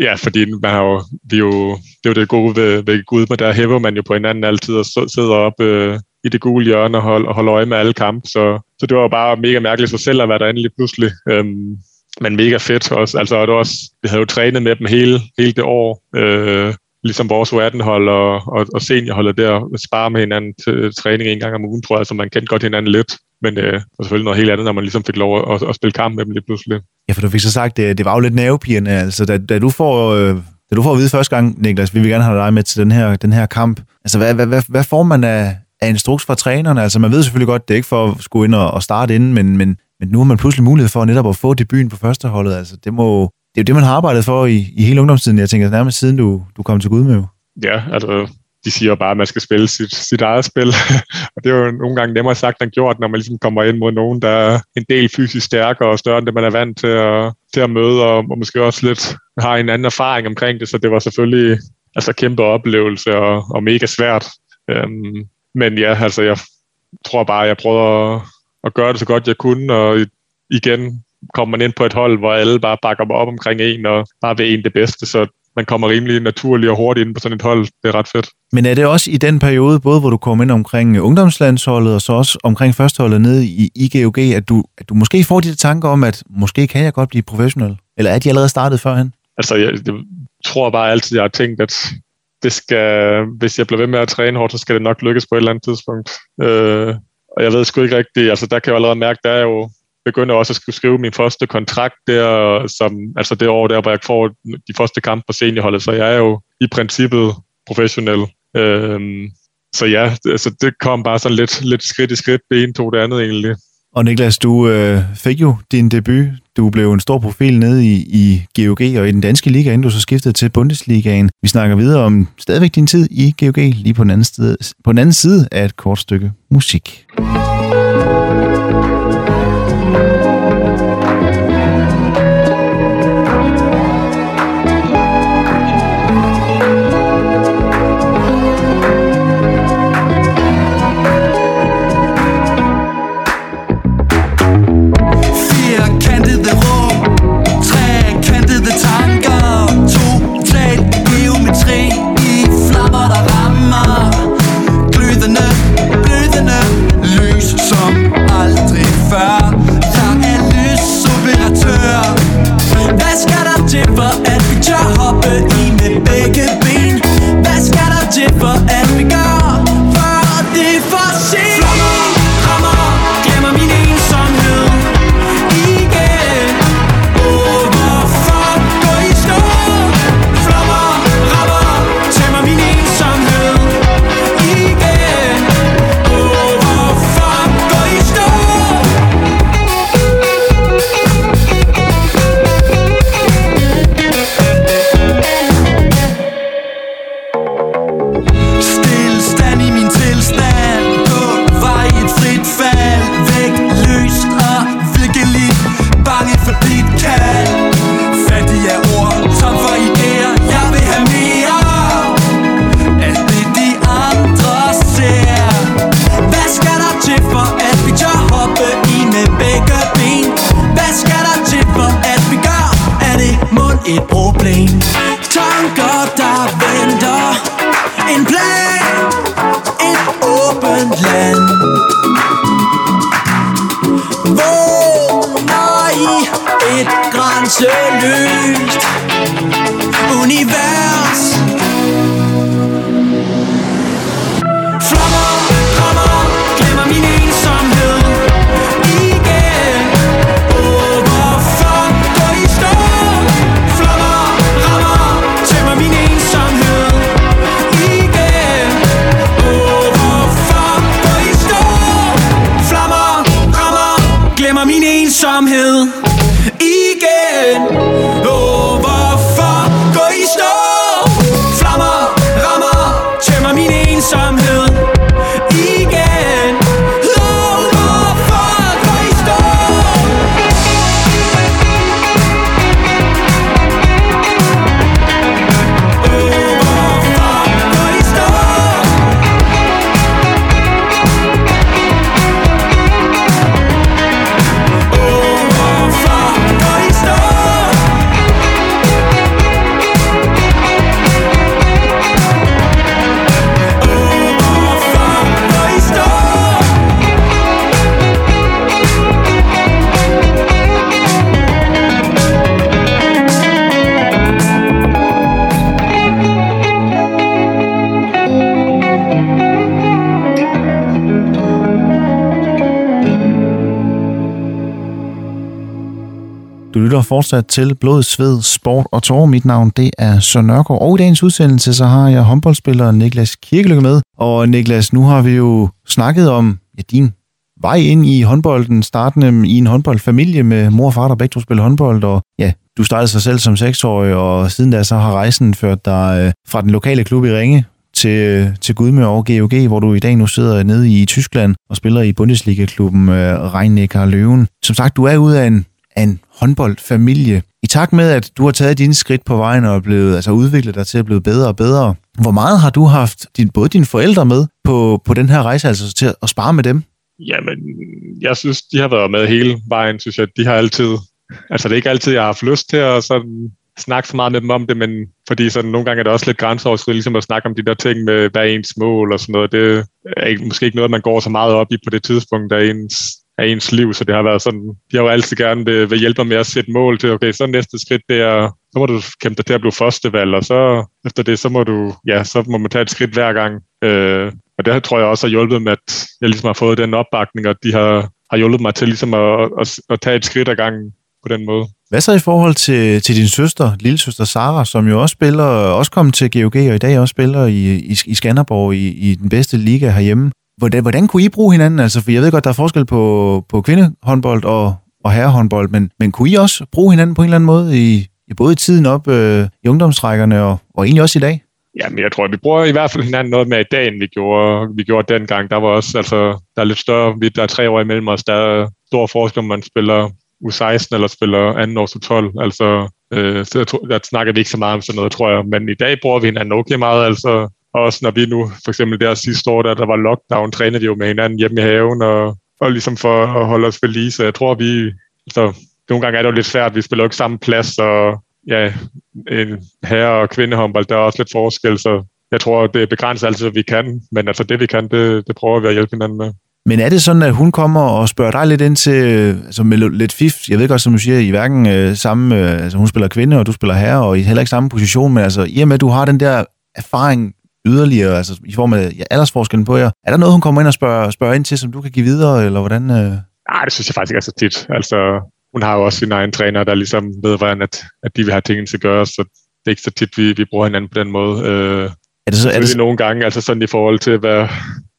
S2: ja, fordi man har jo, vi jo, det er jo det gode ved, ved Gud, men der hæver man jo på hinanden altid og sidder op øh, i det gule hjørne og hold, og holder øje med alle kampe. Så, så det var bare mega mærkeligt for selv at være derinde lige pludselig. Øhm, men mega fedt også. Altså, det var også, vi havde jo trænet med dem hele, hele det år, øh, ligesom vores U18-hold og, og, og seniorholdet der, spare med hinanden til træning en gang om ugen, tror jeg, så man kendte godt hinanden lidt. Men øh, og selvfølgelig noget helt andet, når man ligesom fik lov at, at spille kamp med dem lige pludselig.
S1: Ja, for du fik så sagt, det, det var jo lidt nervepigerne. Altså, da, da, du får, øh, da du får at vide første gang, Niklas, vi vil gerne have dig med til den her, den her kamp. Altså, hvad, hvad, hvad, hvad får man af, af instruks fra trænerne? Altså, man ved selvfølgelig godt, det er ikke for at skulle ind og, og starte inden, men, men men nu har man pludselig mulighed for netop at få debuten på førsteholdet. Altså, det, må, det er jo det, man har arbejdet for i, i hele ungdomstiden. Jeg tænker nærmest siden du, du kom til Gudmø.
S2: Ja, altså de siger bare, at man skal spille sit, sit eget spil. og det er jo nogle gange nemmere sagt end gjort, når man ligesom kommer ind mod nogen, der er en del fysisk stærkere og større end det, man er vant til at, til at møde, og, og måske også lidt har en anden erfaring omkring det, så det var selvfølgelig altså kæmpe oplevelse og, og mega svært. Øhm, men ja, altså jeg tror bare, jeg prøvede at, at gøre det så godt jeg kunne, og igen kommer man ind på et hold, hvor alle bare bakker mig op omkring en, og bare vil en det bedste, så man kommer rimelig naturligt og hurtigt ind på sådan et hold. Det er ret fedt.
S1: Men er det også i den periode, både hvor du kom ind omkring ungdomslandsholdet, og så også omkring førsteholdet nede i IGOG, at du, at du måske får de tanker om, at måske kan jeg godt blive professionel? Eller er de allerede startet førhen?
S2: Altså, jeg, jeg tror bare altid, jeg har tænkt, at det skal, hvis jeg bliver ved med at træne hårdt, så skal det nok lykkes på et eller andet tidspunkt. Øh, og jeg ved sgu ikke rigtigt, altså der kan jeg allerede mærke, der er jo begynder også at skulle skrive min første kontrakt der, som, altså det år der, hvor jeg får de første kampe på seniorholdet, så jeg er jo i princippet professionel. Øhm, så ja, altså det kom bare sådan lidt, lidt skridt i skridt, det ene tog det andet egentlig.
S3: Og Niklas, du øh, fik jo din debut. Du blev en stor profil nede i, i GOG og i den danske liga, inden du så skiftede til Bundesligaen. Vi snakker videre om stadigvæk din tid i GOG, lige på den anden side, på den anden side af et kort stykke musik. Lytter fortsat til Blod, Sved, Sport og Tårer. Mit navn det er Søren Nørgaard, og i dagens udsendelse så har jeg håndboldspiller Niklas Kirkelykke med. Og Niklas, nu har vi jo snakket om ja, din vej ind i håndbolden, startende i en håndboldfamilie med mor og far, der begge to spiller håndbold, og ja, du startede sig selv som seksårig, og siden da så har rejsen ført dig øh, fra den lokale klub i Ringe til, øh, til Gudme og GOG, hvor du i dag nu sidder nede i Tyskland og spiller i Bundesliga-klubben øh, Rhein-Neckar Løven. Som sagt, du er ude af en af en håndboldfamilie. I takt med, at du har taget dine skridt på vejen og er blevet, altså udviklet dig til at blive bedre og bedre, hvor meget har du haft din, både dine forældre med på, på den her rejse, altså til at spare med dem?
S2: Jamen, jeg synes, de har været med hele vejen, synes jeg. De har altid, altså det er ikke altid, jeg har haft lyst til at sådan snakke så meget med dem om det, men fordi sådan, nogle gange er det også lidt grænseoverskridende ligesom at snakke om de der ting med, hver ens mål og sådan noget. Det er ikke, måske ikke noget, man går så meget op i på det tidspunkt, der ens af ens liv, så det har været sådan, de har jo altid gerne vil, vil hjælpe mig med at sætte mål til, okay, så næste skridt, det er, så må du kæmpe dig til at blive førstevalg, og så efter det, så må du, ja, så må man tage et skridt hver gang. Øh, og det tror jeg også har hjulpet med, at jeg ligesom har fået den opbakning, og de har har hjulpet mig til ligesom at, at, at tage et skridt ad gangen på den måde.
S1: Hvad så i forhold til, til din søster, lille søster Sara, som jo også spiller, også kom til GOG, og i dag også spiller i, i, i Skanderborg i, i den bedste liga herhjemme. Hvordan, hvordan kunne I bruge hinanden? Altså, for jeg ved godt, der er forskel på, på kvindehåndbold og, og herrehåndbold, men, men kunne I også bruge hinanden på en eller anden måde, i, i både tiden op øh, i ungdomstrækkerne og, og egentlig også i dag?
S2: Jamen, jeg tror, vi bruger i hvert fald hinanden noget med i dag, end vi gjorde, vi gjorde dengang. Der var også, altså, der er lidt større, der er tre år imellem os, der er stor forskel, om man spiller U16 eller spiller anden års U12. Altså, øh, så jeg tror, der snakker vi ikke så meget om sådan noget, tror jeg. Men i dag bruger vi hinanden okay meget. Altså, også når vi nu, for eksempel der sidste år, da der var lockdown, trænede vi jo med hinanden hjemme i haven, og, og ligesom for at holde os ved lige. Så jeg tror, vi... Så nogle gange er det jo lidt svært, vi spiller jo ikke samme plads, og ja, en herre- og kvindehåndbold, der er også lidt forskel, så jeg tror, det er begrænset altid, hvad vi kan, men altså det, vi kan, det, det prøver vi at hjælpe hinanden med.
S1: Men er det sådan, at hun kommer og spørger dig lidt ind til, altså med lidt fif, jeg ved godt, som du siger, I hverken øh, samme, øh, altså hun spiller kvinde, og du spiller herre, og I heller ikke samme position, men altså i og med, at du har den der erfaring yderligere, altså i form af ja, aldersforskellen på jer, er der noget, hun kommer ind og spørger, spørger ind til, som du kan give videre, eller hvordan? Øh?
S2: Nej, det synes jeg faktisk ikke er så tit. Altså, hun har jo også sin egen træner, der ligesom ved, hvordan at, at de vil have tingene til at gøre, så det er ikke så tit, vi, vi bruger hinanden på den måde. Øh, er det så, er det så... nogle gange, altså sådan i forhold til, hvad,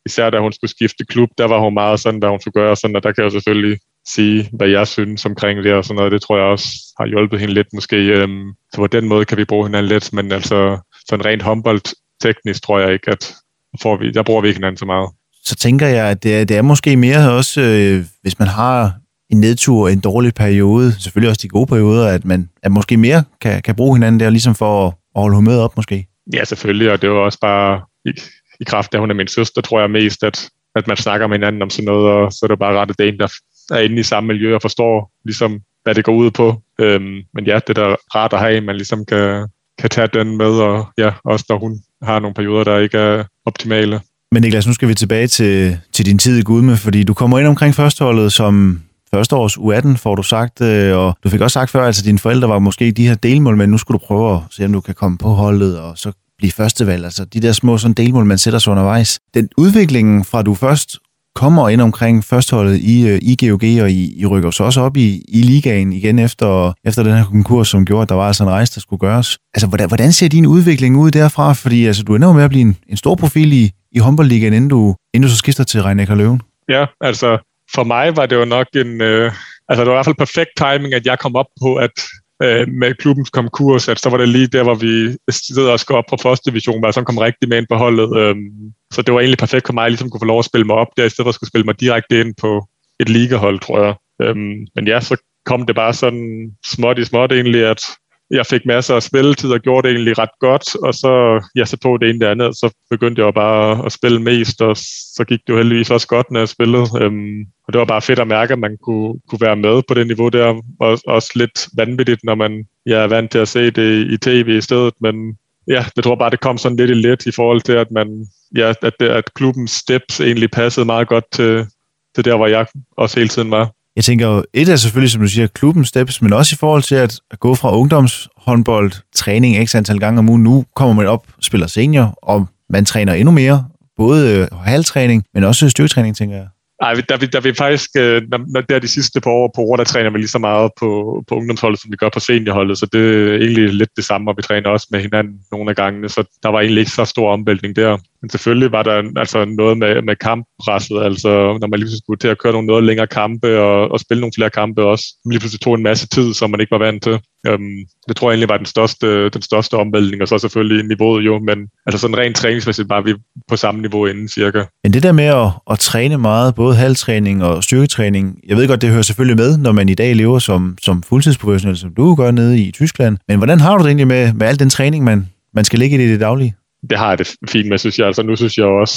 S2: især da hun skulle skifte klub, der var hun meget sådan, da hun skulle gøre sådan, og der kan jeg selvfølgelig sige, hvad jeg synes omkring det og sådan noget. Det tror jeg også har hjulpet hende lidt måske. Øhm, så på den måde kan vi bruge hinanden lidt, men altså sådan rent håndbold teknisk tror jeg ikke, at får vi, der bruger vi ikke hinanden så meget.
S1: Så tænker jeg, at det er, det er måske mere også, øh, hvis man har en nedtur, en dårlig periode, selvfølgelig også de gode perioder, at man at måske mere kan, kan bruge hinanden der, ligesom for at, holde humøret op måske.
S2: Ja, selvfølgelig, og det var også bare i, i kraft af, hun er min søster, tror jeg mest, at, at man snakker med hinanden om sådan noget, og så er det bare ret, at det er en, der er inde i samme miljø og forstår ligesom, hvad det går ud på. Øhm, men ja, det er da rart at have, at man ligesom kan, kan tage den med, og ja, også når hun har nogle perioder, der ikke er optimale.
S1: Men Niklas, nu skal vi tilbage til, til din tid i Gudme, fordi du kommer ind omkring førsteholdet som første års U18, får du sagt, øh, og du fik også sagt før, at altså, dine forældre var måske de her delmål, men nu skulle du prøve at se, om du kan komme på holdet, og så blive førstevalg. Altså de der små sådan delmål, man sætter sig undervejs. Den udviklingen fra du først kommer ind omkring førsteholdet i, øh, i GOG, og I, I rykker så også op i, i ligaen igen efter, efter den her konkurs, som gjorde, at der var altså en rejse, der skulle gøres. Altså, hvordan, hvordan ser din udvikling ud derfra? Fordi altså, du ender med at blive en, en stor profil i, i håndboldligaen, inden du, inden du så skifter til Reinek Løven.
S2: Ja, altså for mig var det jo nok en... Øh, altså det var i hvert fald perfekt timing, at jeg kom op på, at øh, med klubbens konkurs, at så var det lige der, hvor vi sidder og skal op på første division, hvor jeg så kom rigtig med ind på holdet. Øh, så det var egentlig perfekt for mig, ligesom at ligesom kunne få lov at spille mig op der, i stedet for at skulle spille mig direkte ind på et ligahold, tror jeg. Øh, men ja, så kom det bare sådan småt i småt egentlig, at jeg fik masser af spilletid og gjorde det egentlig ret godt, og så, ja, så tog det ene det andet, så begyndte jeg bare at spille mest, og så gik det jo heldigvis også godt, når jeg spillede. Øhm, og det var bare fedt at mærke, at man kunne, kunne være med på det niveau der, og også lidt vanvittigt, når man ja, er vant til at se det i tv i stedet, men ja, jeg tror bare, det kom sådan lidt i let i forhold til, at man, ja, at, det, at klubbens steps egentlig passede meget godt til, til der, hvor jeg også hele tiden var.
S1: Jeg tænker jo, et er selvfølgelig, som du siger, klubben steps, men også i forhold til at gå fra ungdomshåndbold, træning x antal gange om ugen. Nu kommer man op og spiller senior, og man træner endnu mere, både øh, halvtræning, men også styrketræning, tænker jeg.
S2: Nej, der, der vi faktisk, øh, når, der de sidste par år på år, der træner vi lige så meget på, på ungdomsholdet, som vi gør på seniorholdet, så det er egentlig lidt det samme, og vi træner også med hinanden nogle af gangene, så der var egentlig ikke så stor omvæltning der. Men selvfølgelig var der altså noget med, med kamppresset, altså når man lige pludselig skulle til at køre nogle noget længere kampe og, og spille nogle flere kampe også. Man lige pludselig tog en masse tid, som man ikke var vant til. Um, det tror jeg egentlig var den største, den største omvæltning, og så selvfølgelig niveauet jo, men altså sådan rent træningsmæssigt var vi på samme niveau inden cirka.
S1: Men det der med at, at træne meget, både halvtræning og styrketræning, jeg ved godt, det hører selvfølgelig med, når man i dag lever som, som fuldtidsprofessionel, som du gør nede i Tyskland. Men hvordan har du det egentlig med, med al den træning, man, man skal ligge i det daglige?
S2: det har jeg det fint med, synes jeg. Altså, nu synes jeg også,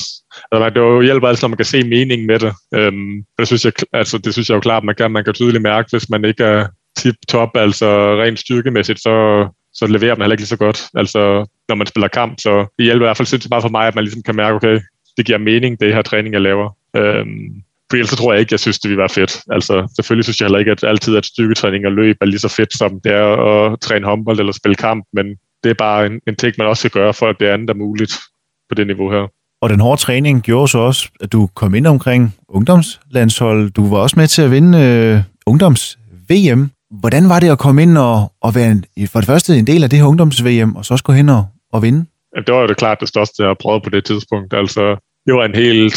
S2: altså, det jo hjælper altså, når man kan se meningen med det. Øhm, det, synes jeg, altså, det synes jeg jo klart, man kan, man kan tydeligt mærke, hvis man ikke er tip-top, altså rent styrkemæssigt, så, så leverer man heller ikke lige så godt, altså når man spiller kamp. Så det hjælper i hvert fald sindssygt meget for mig, at man ligesom kan mærke, okay, det giver mening, det her træning, jeg laver. Øhm, for ellers så tror jeg ikke, jeg synes, det ville være fedt. Altså, selvfølgelig synes jeg heller ikke, at altid at styrketræning og løb er lige så fedt, som det er at træne håndbold eller spille kamp, men det er bare en, en ting, man også skal gøre, for at det andet er muligt på det niveau her.
S1: Og den hårde træning gjorde så også, at du kom ind omkring ungdomslandshold. Du var også med til at vinde øh, ungdoms-VM. Hvordan var det at komme ind og, og være en, for det første en del af det her ungdoms-VM, og så også gå hen og, og vinde?
S2: Det var jo det klart det største, jeg har prøvet på det tidspunkt. Altså, det var en helt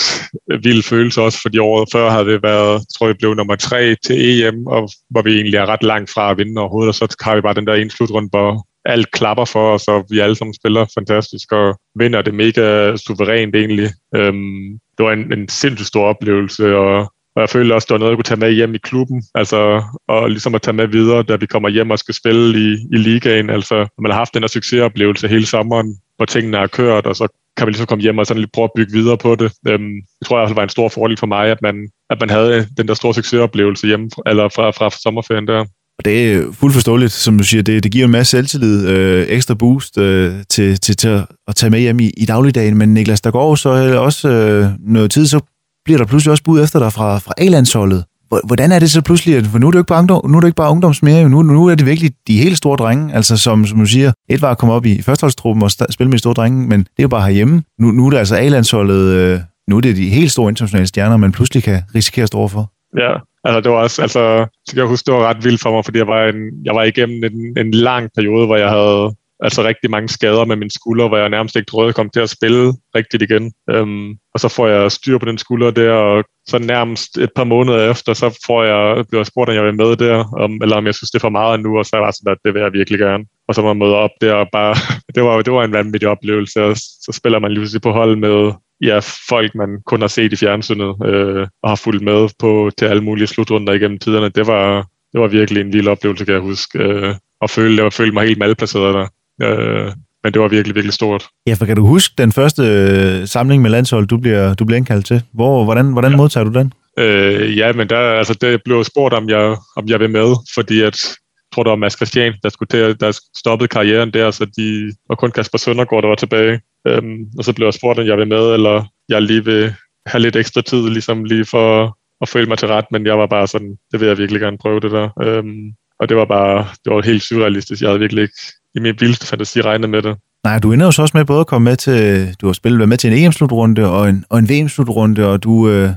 S2: vild følelse også, fordi året før havde det været, tror jeg, blev nummer tre til EM, og hvor vi egentlig er ret langt fra at vinde overhovedet, og så har vi bare den der ene slutrunde, hvor alt klapper for os, og vi alle sammen spiller fantastisk og vinder det mega suverænt egentlig. Øhm, det var en, en sindssygt stor oplevelse, og og jeg følte også, at det var noget, jeg kunne tage med hjem i klubben, altså, og ligesom at tage med videre, da vi kommer hjem og skal spille i, i ligaen. Altså, man har haft den her succesoplevelse hele sommeren, hvor tingene har kørt, og så kan vi ligesom komme hjem og sådan lige prøve at bygge videre på det. Øhm, det tror jeg var en stor fordel for mig, at man, at man havde den der store succesoplevelse hjemme, eller fra, fra sommerferien der.
S1: Og det er fuldt forståeligt, som du siger, det, det giver en masse selvtillid, øh, ekstra boost øh, til, til, til at tage med hjem i, i dagligdagen. Men Niklas, der går så øh, også øh, noget tid, så bliver der pludselig også bud efter dig fra, fra A-landsholdet. Hvordan er det så pludselig, at, for nu er det ikke bare, ungdom, nu er det ikke bare ungdoms mere, nu, nu er det virkelig de helt store drenge, altså som, som du siger, et var at komme op i førsteholdstruppen og spille med de store drenge, men det er jo bare herhjemme. Nu, nu er det altså A-landsholdet, øh, nu er det de helt store internationale stjerner, man pludselig kan risikere at stå overfor.
S2: Ja, altså det var også, altså, kan jeg huske, det var ret vildt for mig, fordi jeg var, en, jeg var igennem en, en lang periode, hvor jeg havde altså rigtig mange skader med min skulder, hvor jeg nærmest ikke troede, jeg kom til at spille rigtigt igen. Øhm, og så får jeg styr på den skulder der, og så nærmest et par måneder efter, så får jeg, bliver jeg spurgt, om jeg vil med der, om, eller om jeg synes, det er for meget nu, og så var jeg sådan, at det vil jeg virkelig gerne. Og så må jeg møde op der, og bare, det var, det var en vanvittig oplevelse, og så spiller man lige på hold med ja, folk, man kun har set i fjernsynet, øh, og har fulgt med på til alle mulige slutrunder igennem tiderne. Det var, det var virkelig en lille oplevelse, kan jeg huske, øh, og føle, jeg følte mig helt malplaceret der. Øh, men det var virkelig, virkelig stort.
S1: Ja, for kan du huske den første øh, samling med landshold, du bliver, du bliver indkaldt til? Hvor, hvordan, hvordan ja. modtager du den?
S2: Øh, ja, men der, altså, det blev spurgt, om jeg, om jeg vil med, fordi at, jeg tror, det var Mads Christian, der, skulle til, der stoppede karrieren der, så de var kun Kasper Søndergaard, der var tilbage. Øhm, og så blev jeg spurgt, om jeg vil med, eller jeg lige vil have lidt ekstra tid, ligesom lige for at føle mig til ret, men jeg var bare sådan, det vil jeg virkelig gerne prøve det der. Øhm, og det var bare, det var helt surrealistisk. Jeg havde virkelig ikke i min vildeste fantasi regnet med det.
S1: Nej, du ender jo så også med både at komme med til, du har spillet været med til en EM-slutrunde og en, og en VM-slutrunde, og du øh,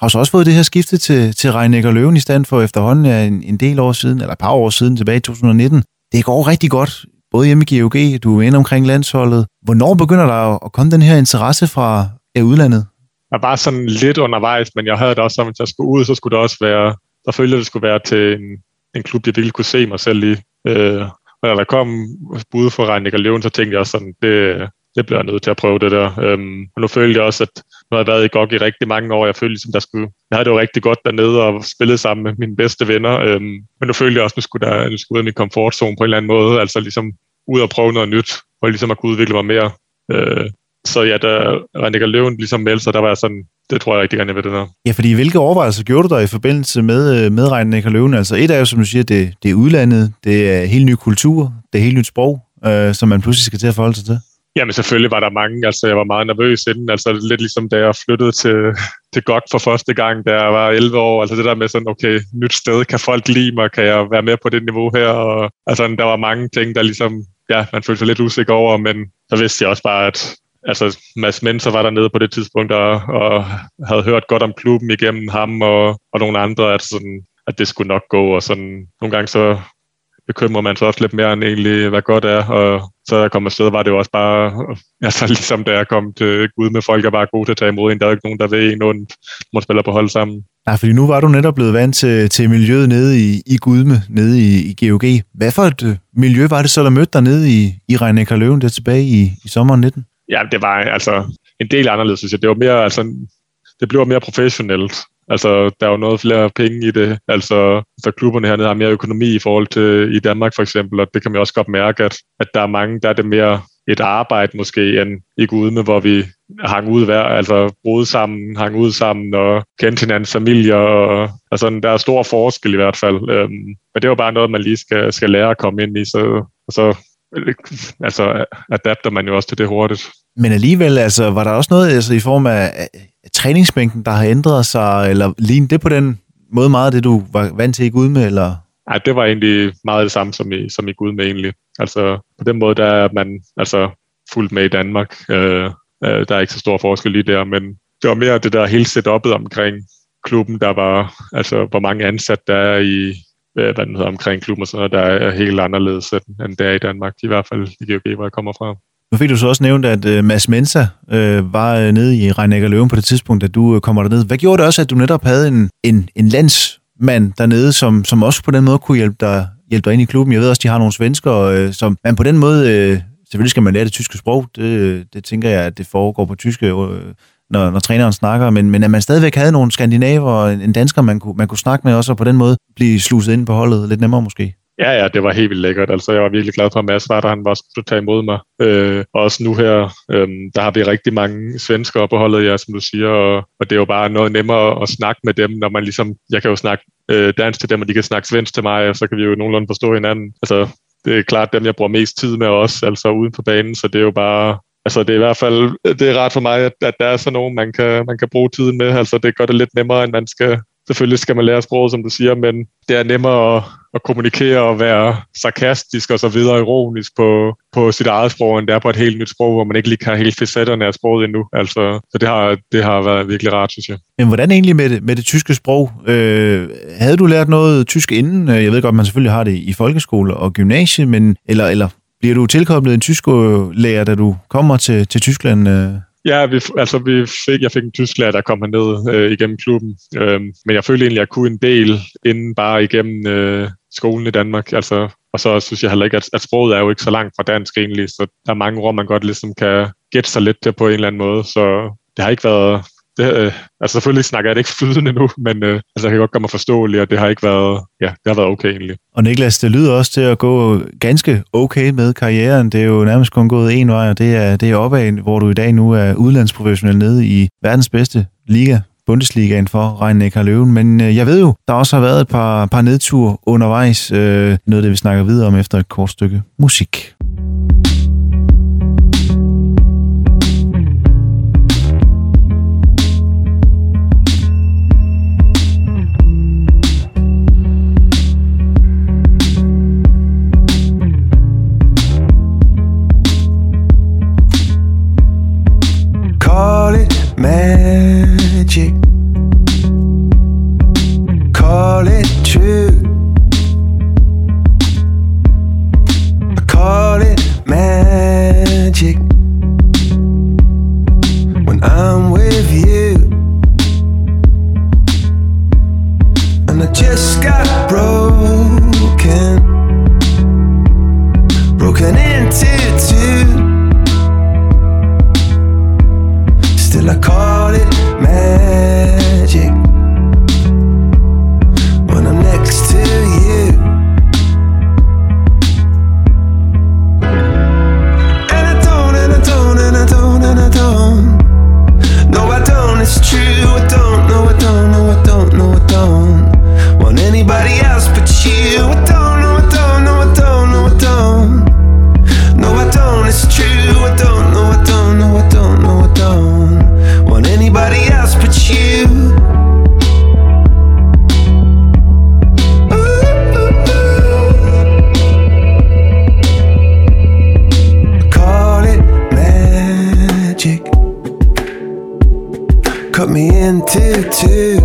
S1: har så også fået det her skifte til, til og Løven i stand for efterhånden en, en del år siden, eller et par år siden, tilbage i 2019. Det går rigtig godt, både hjemme i GOG, du er inde omkring landsholdet. Hvornår begynder der at komme den her interesse fra ja, udlandet?
S2: Jeg var bare sådan lidt undervejs, men jeg havde det også som, at jeg skulle ud, så skulle det også være, der følte det skulle være til en, en klub, jeg virkelig kunne se mig selv i. Øh, og da der kom bud for Reinik og Løven, så tænkte jeg også sådan, det, det bliver jeg nødt til at prøve det der. Øhm, og nu følte jeg også, at nu har jeg været i GOG i rigtig mange år. Jeg følte ligesom, der skulle, jeg havde det jo rigtig godt dernede og spillede sammen med mine bedste venner. Øhm, men nu følte jeg også, at nu skulle, der, nu skulle ud af min komfortzone på en eller anden måde. Altså ligesom ud og prøve noget nyt, og ligesom at kunne udvikle mig mere. Øh, så ja, da Reinik og Løven ligesom meldte sig, der var jeg sådan, det tror jeg rigtig gerne, jeg vil det der.
S1: Ja, fordi hvilke overvejelser gjorde du dig i forbindelse med, øh, med Reinik og Løven? Altså et er jo, som du siger, det, det er udlandet, det er helt ny kultur, det er helt nyt sprog, øh, som man pludselig skal til at forholde sig til.
S2: Jamen selvfølgelig var der mange, altså jeg var meget nervøs inden, altså lidt ligesom da jeg flyttede til, til GOG for første gang, da jeg var 11 år, altså det der med sådan, okay, nyt sted, kan folk lide mig, kan jeg være med på det niveau her, og altså der var mange ting, der ligesom, ja, man følte sig lidt usikker over, men så vidste jeg også bare, at altså Mads Menser var der nede på det tidspunkt og, og havde hørt godt om klubben igennem ham og, og nogle andre, at, sådan, at det skulle nok gå, og sådan nogle gange så bekymrer man sig også lidt mere end egentlig, hvad godt er, og så jeg kom afsted, var det jo også bare, altså ligesom da jeg kom til Gud med folk, der var gode til at tage imod en, der er ikke nogen, der ved en ondt, man spiller på hold sammen.
S1: Nej, fordi nu var du netop blevet vant til, til miljøet nede i, i Gudme, nede i, i GOG. Hvad for et øh, miljø var det så, der mødte dig nede i, i Regnækker Løven der tilbage i, i sommeren 19?
S2: Ja, det var altså en del anderledes, synes jeg. Det var mere, altså, det blev mere professionelt. Altså, der er jo noget flere penge i det. Altså, så klubberne hernede har mere økonomi i forhold til i Danmark for eksempel, og det kan man også godt mærke, at, at der er mange, der er det mere et arbejde måske, end i Gudme, hvor vi hang ud hver, altså boede sammen, hang ud sammen og kendte hinandens familier. Og, altså, der er stor forskel i hvert fald. Øhm, men det var bare noget, man lige skal, skal lære at komme ind i, så, og så altså adapter man jo også til det hurtigt.
S1: Men alligevel, altså, var der også noget altså, i form af, træningsmængden, der har ændret sig, eller lignede det på den måde meget det, du var vant til i Gud med, eller?
S2: Nej, det var egentlig meget det samme som i, som i Gud med egentlig. Altså på den måde, der er man altså fuldt med i Danmark. Øh, Øh, der er ikke så stor forskel lige der, men det var mere det der hele setupet omkring klubben, der var, altså hvor mange ansatte der er i, hvad den hedder, omkring klubben og sådan noget, der er helt anderledes end der er i Danmark, i hvert fald i GOG, hvor jeg kommer fra.
S1: Nu fik du så også nævnt, at uh, Mads Mensa øh, var øh, nede i Regnækker Løven på det tidspunkt, da du uh, kommer derned. Hvad gjorde det også, at du netop havde en, en, en landsmand dernede, som, som også på den måde kunne hjælpe dig, hjælpe dig ind i klubben? Jeg ved også, de har nogle svensker, øh, som man på den måde... Øh, selvfølgelig skal man lære det tyske sprog. Det, det tænker jeg, at det foregår på tyske, øh, når, når træneren snakker. Men, men at man stadigvæk havde nogle skandinaver og en dansker, man kunne, man kunne snakke med også, og på den måde blive sluset ind på holdet lidt nemmere måske.
S2: Ja, ja, det var helt vildt lækkert. Altså, jeg var virkelig glad for, at Mads var der. Han var også kunne tage imod mig. Øh, også nu her, øh, der har vi rigtig mange svenskere på holdet, ja, som du siger, og, og det er jo bare noget nemmere at snakke med dem, når man ligesom, jeg kan jo snakke øh, dansk til dem, og de kan snakke svensk til mig, og så kan vi jo nogenlunde forstå hinanden. Altså, det er klart dem, jeg bruger mest tid med også, altså uden på banen, så det er jo bare, altså det er i hvert fald, det er rart for mig, at, at der er sådan nogen, man kan, man kan bruge tiden med, altså det gør det lidt nemmere, end man skal, selvfølgelig skal man lære sproget, som du siger, men det er nemmere at, at kommunikere og være sarkastisk og så videre ironisk på, på sit eget sprog, end det er på et helt nyt sprog, hvor man ikke lige kan helt facetterne af sproget endnu. Altså, så det har, det har været virkelig rart, synes jeg.
S1: Men hvordan egentlig med det, med det tyske sprog? Øh, havde du lært noget tysk inden? Øh, jeg ved godt, man selvfølgelig har det i folkeskole og gymnasie, men, eller, eller bliver du tilkoblet en tysk øh, lærer, da du kommer til, til Tyskland? Øh?
S2: Ja, vi, altså vi fik, jeg fik en tysklærer, der kom ned øh, igennem klubben, øh, men jeg følte egentlig, at jeg kunne en del inden bare igennem øh, skolen i Danmark. Altså, og så synes jeg heller ikke, at, at sproget er jo ikke så langt fra dansk egentlig, så der er mange ord, man godt ligesom kan gætte sig lidt til på en eller anden måde, så det har ikke været, det, øh, altså selvfølgelig snakker jeg det ikke flydende nu, men øh, altså, jeg kan godt gøre mig forståelig, og det har ikke været, ja, det har været okay egentlig.
S1: Og Niklas, det lyder også til at gå ganske okay med karrieren. Det er jo nærmest kun gået en vej, og det er, det er opad, hvor du i dag nu er udlandsprofessionel nede i verdens bedste liga, Bundesligaen for rhein Løven. Men øh, jeg ved jo, der også har været et par, par nedture undervejs. Øh, noget af det, vi snakker videre om efter et kort stykke musik. Magic. Call it true. I call it magic. When I'm with you. And I just got broken. Anybody else but you. I don't, no I don't, no I don't, no I don't. No I don't, it's true. I don't, no I don't, no I don't, no I don't want anybody else but you. Cut me into two.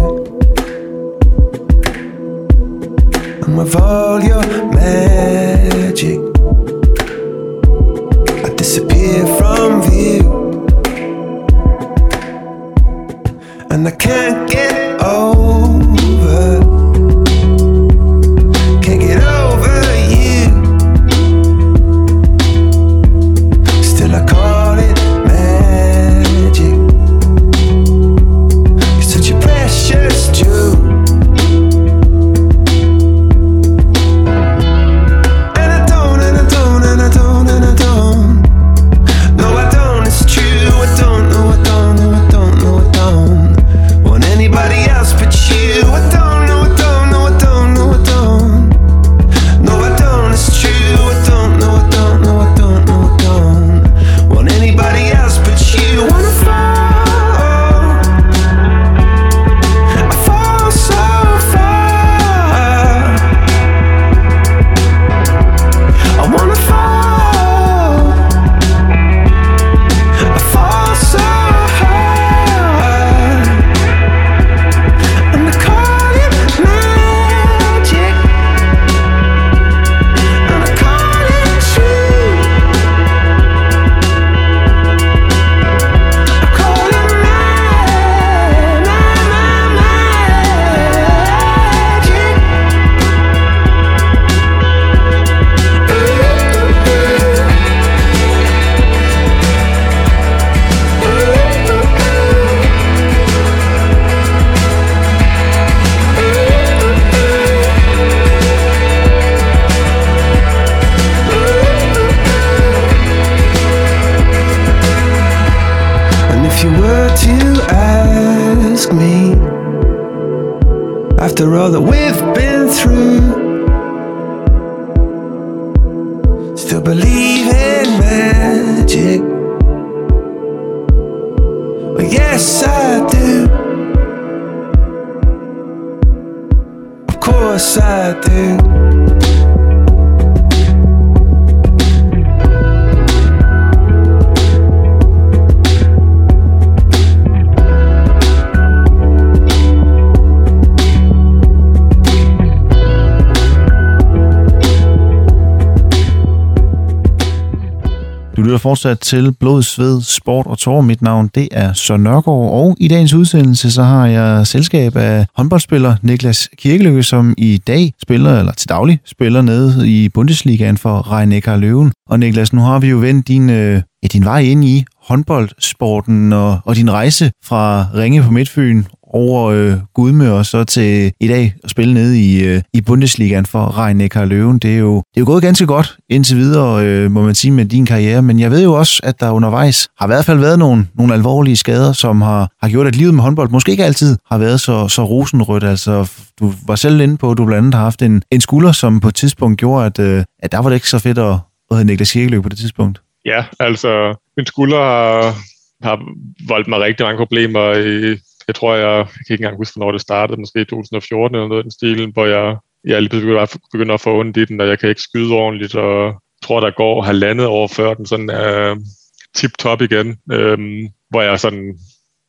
S1: Fortsat til Blod, Sved, Sport og Tår. Mit navn det er Søren Nørgaard, og i dagens udsendelse så har jeg selskab af håndboldspiller Niklas Kirkelykke, som i dag spiller, eller til daglig spiller nede i Bundesligaen for rhein Løven. Og Niklas, nu har vi jo vendt din, øh, ja, din vej ind i håndboldsporten og, og din rejse fra Ringe på Midtfyn over øh, Gudme og så til i dag at spille nede i, øh, i Bundesligaen for rhein Løven. Det er, jo, det er jo gået ganske godt indtil videre, øh, må man sige, med din karriere. Men jeg ved jo også, at der undervejs har i hvert fald været nogle, nogle alvorlige skader, som har, har gjort, at livet med håndbold måske ikke altid har været så, så rosenrødt. Altså, du var selv inde på, at du blandt andet har haft en, en skulder, som på et tidspunkt gjorde, at, øh, at der var det ikke så fedt at, at hedde Niklas Kirkeløb på det tidspunkt.
S2: Ja, altså min skulder har, har voldt mig rigtig mange problemer i jeg tror, jeg, jeg kan ikke engang huske, hvornår det startede, måske i 2014 eller noget i den stil, hvor jeg, jeg lige pludselig begynder at få ondt i den, og jeg kan ikke skyde ordentligt, og tror, der går halvandet år før den sådan er tip-top igen, øhm, hvor jeg sådan,